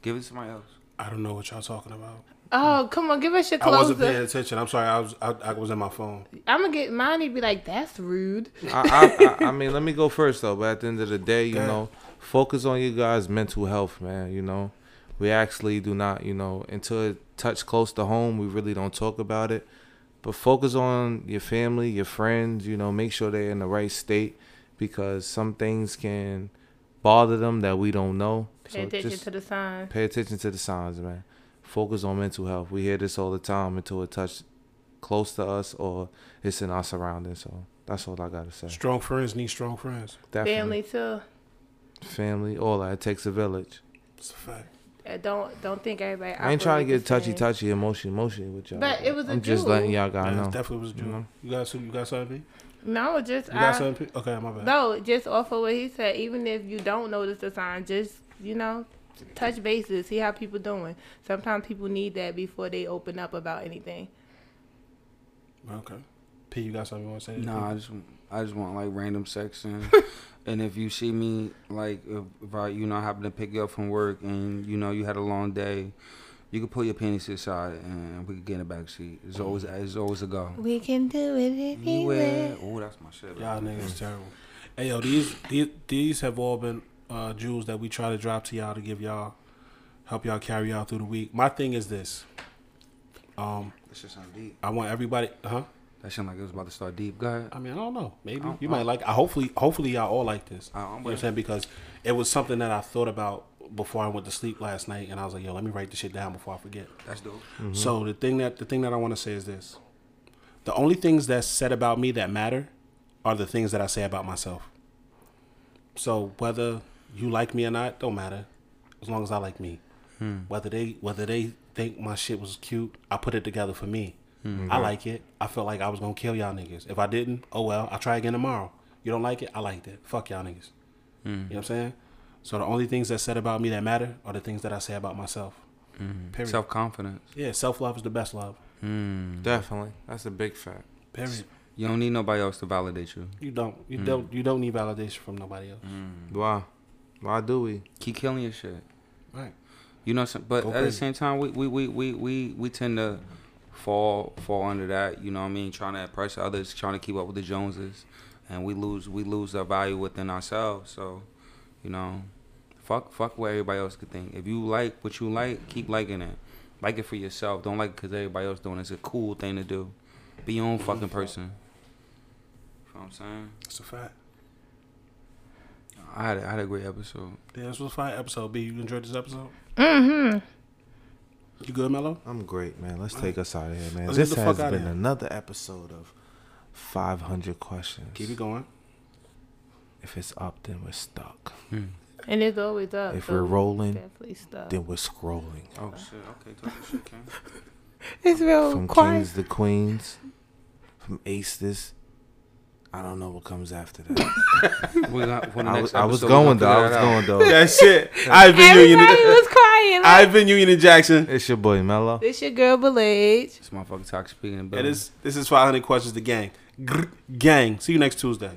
Give it to somebody else. I don't know what y'all talking about. Oh, come on, give us your I wasn't paying attention. I'm sorry. I was I, I was in my phone. I'm gonna get mine. He'd be like, "That's rude." I, I, I, I mean, let me go first though. But at the end of the day, you Go ahead. know, focus on you guys' mental health, man. You know, we actually do not, you know, until it touch close to home, we really don't talk about it. But focus on your family, your friends. You know, make sure they're in the right state because some things can bother them that we don't know. Pay So attention just to the signs. pay attention to the signs, man. Focus on mental health. We hear this all the time until it touch close to us or it's in our surroundings. So that's all I gotta say. Strong friends need strong friends. Definitely. Family too. family, all that. It takes a village. It's a fact. Don't don't think everybody. I ain't trying to get touchy same. touchy, emotion, emotion with y'all. But it was a I'm just jewel. letting y'all guys Yeah, know. it definitely was a You jewel. know? You got some- you got something? No, just You got I, something? Okay, my bad. no, just off of what he said. Even if you don't notice the sign, just you know, touch bases, see how people doing. Sometimes people need that before they open up about anything. Okay. P, you got something you want to say? Nah, I just I just want like random sex and and if you see me like if, if I you know happen to pick you up from work and you know you had a long day, you can pull your panties to the side and we can get in the back seat. It's always it's always a go. We can do it Anywhere. anywhere. Oh, that's my shit. Y'all niggas terrible. Hey yo, these these these have all been uh, jewels that we try to drop to y'all to give y'all help y'all carry y'all through the week. My thing is this. Um, That shit sound deep. I want everybody, huh? That shit like it was about to start deep. Go ahead. I mean, I don't know. Maybe I'm- you might like. I hopefully, hopefully y'all all like this. I- I'm you know what I'm saying? Because it was something that I thought about before I went to sleep last night, and I was like, yo, let me write this shit down before I forget. That's dope. Mm-hmm. So the thing that the thing that I want to say is this: the only things that's said about me that matter are the things that I say about myself. So whether you like me or not, don't matter, as long as I like me. Hmm. Whether they whether they think my shit was cute, I put it together for me. Mm-hmm. I like it. I felt like I was gonna kill y'all niggas. If I didn't, oh well, I'll try again tomorrow. You don't like it? I liked it. Fuck y'all niggas. Mm. You know what I'm saying? So the only things that said about me that matter are the things that I say about myself. Mm-hmm. Period. Self confidence. yeah, self love is the best love. Mm. Definitely, that's a big fact. Period. You don't need nobody else to validate you. You don't. You mm. don't. You don't need validation from nobody else. Why? Why do we? Keep killing your shit. Right. You know, some, but Go at the same time, we, we, we, we, we, we tend to fall fall under that. You know what I mean? Trying to impress others, trying to keep up with the Joneses, and we lose we lose our value within ourselves. So, you know, fuck fuck what everybody else could think. If you like what you like, keep liking it. Like it for yourself. Don't like it because everybody else doing it. It's a cool thing to do. Be your own fucking person. You know what I'm saying? That's a fact. I had a, I had a great episode. Yeah, this was a fine episode. B, you enjoyed this episode? Mm-hmm. You good, Mello? I'm great, man. Let's take us out of here, man. Let's this get has been another episode of 500 questions. Keep it going. If it's up, then we're stuck. Hmm. And it's always up. If so we're rolling, definitely stuff. then we're scrolling. Oh shit! Okay, talk shit, King. It's real From quiet. kings to queens, from aces. I don't know what comes after that. We got, for the I was, I was going we're though. I was figure that out. going though. That's shit. I've been Everybody was crying. Like, I've been Union Jackson. It's your boy Mello. this your girl Belage. This motherfucker talk speaking in It building. is. This is 500 questions. The gang. Grr, gang. See you next Tuesday.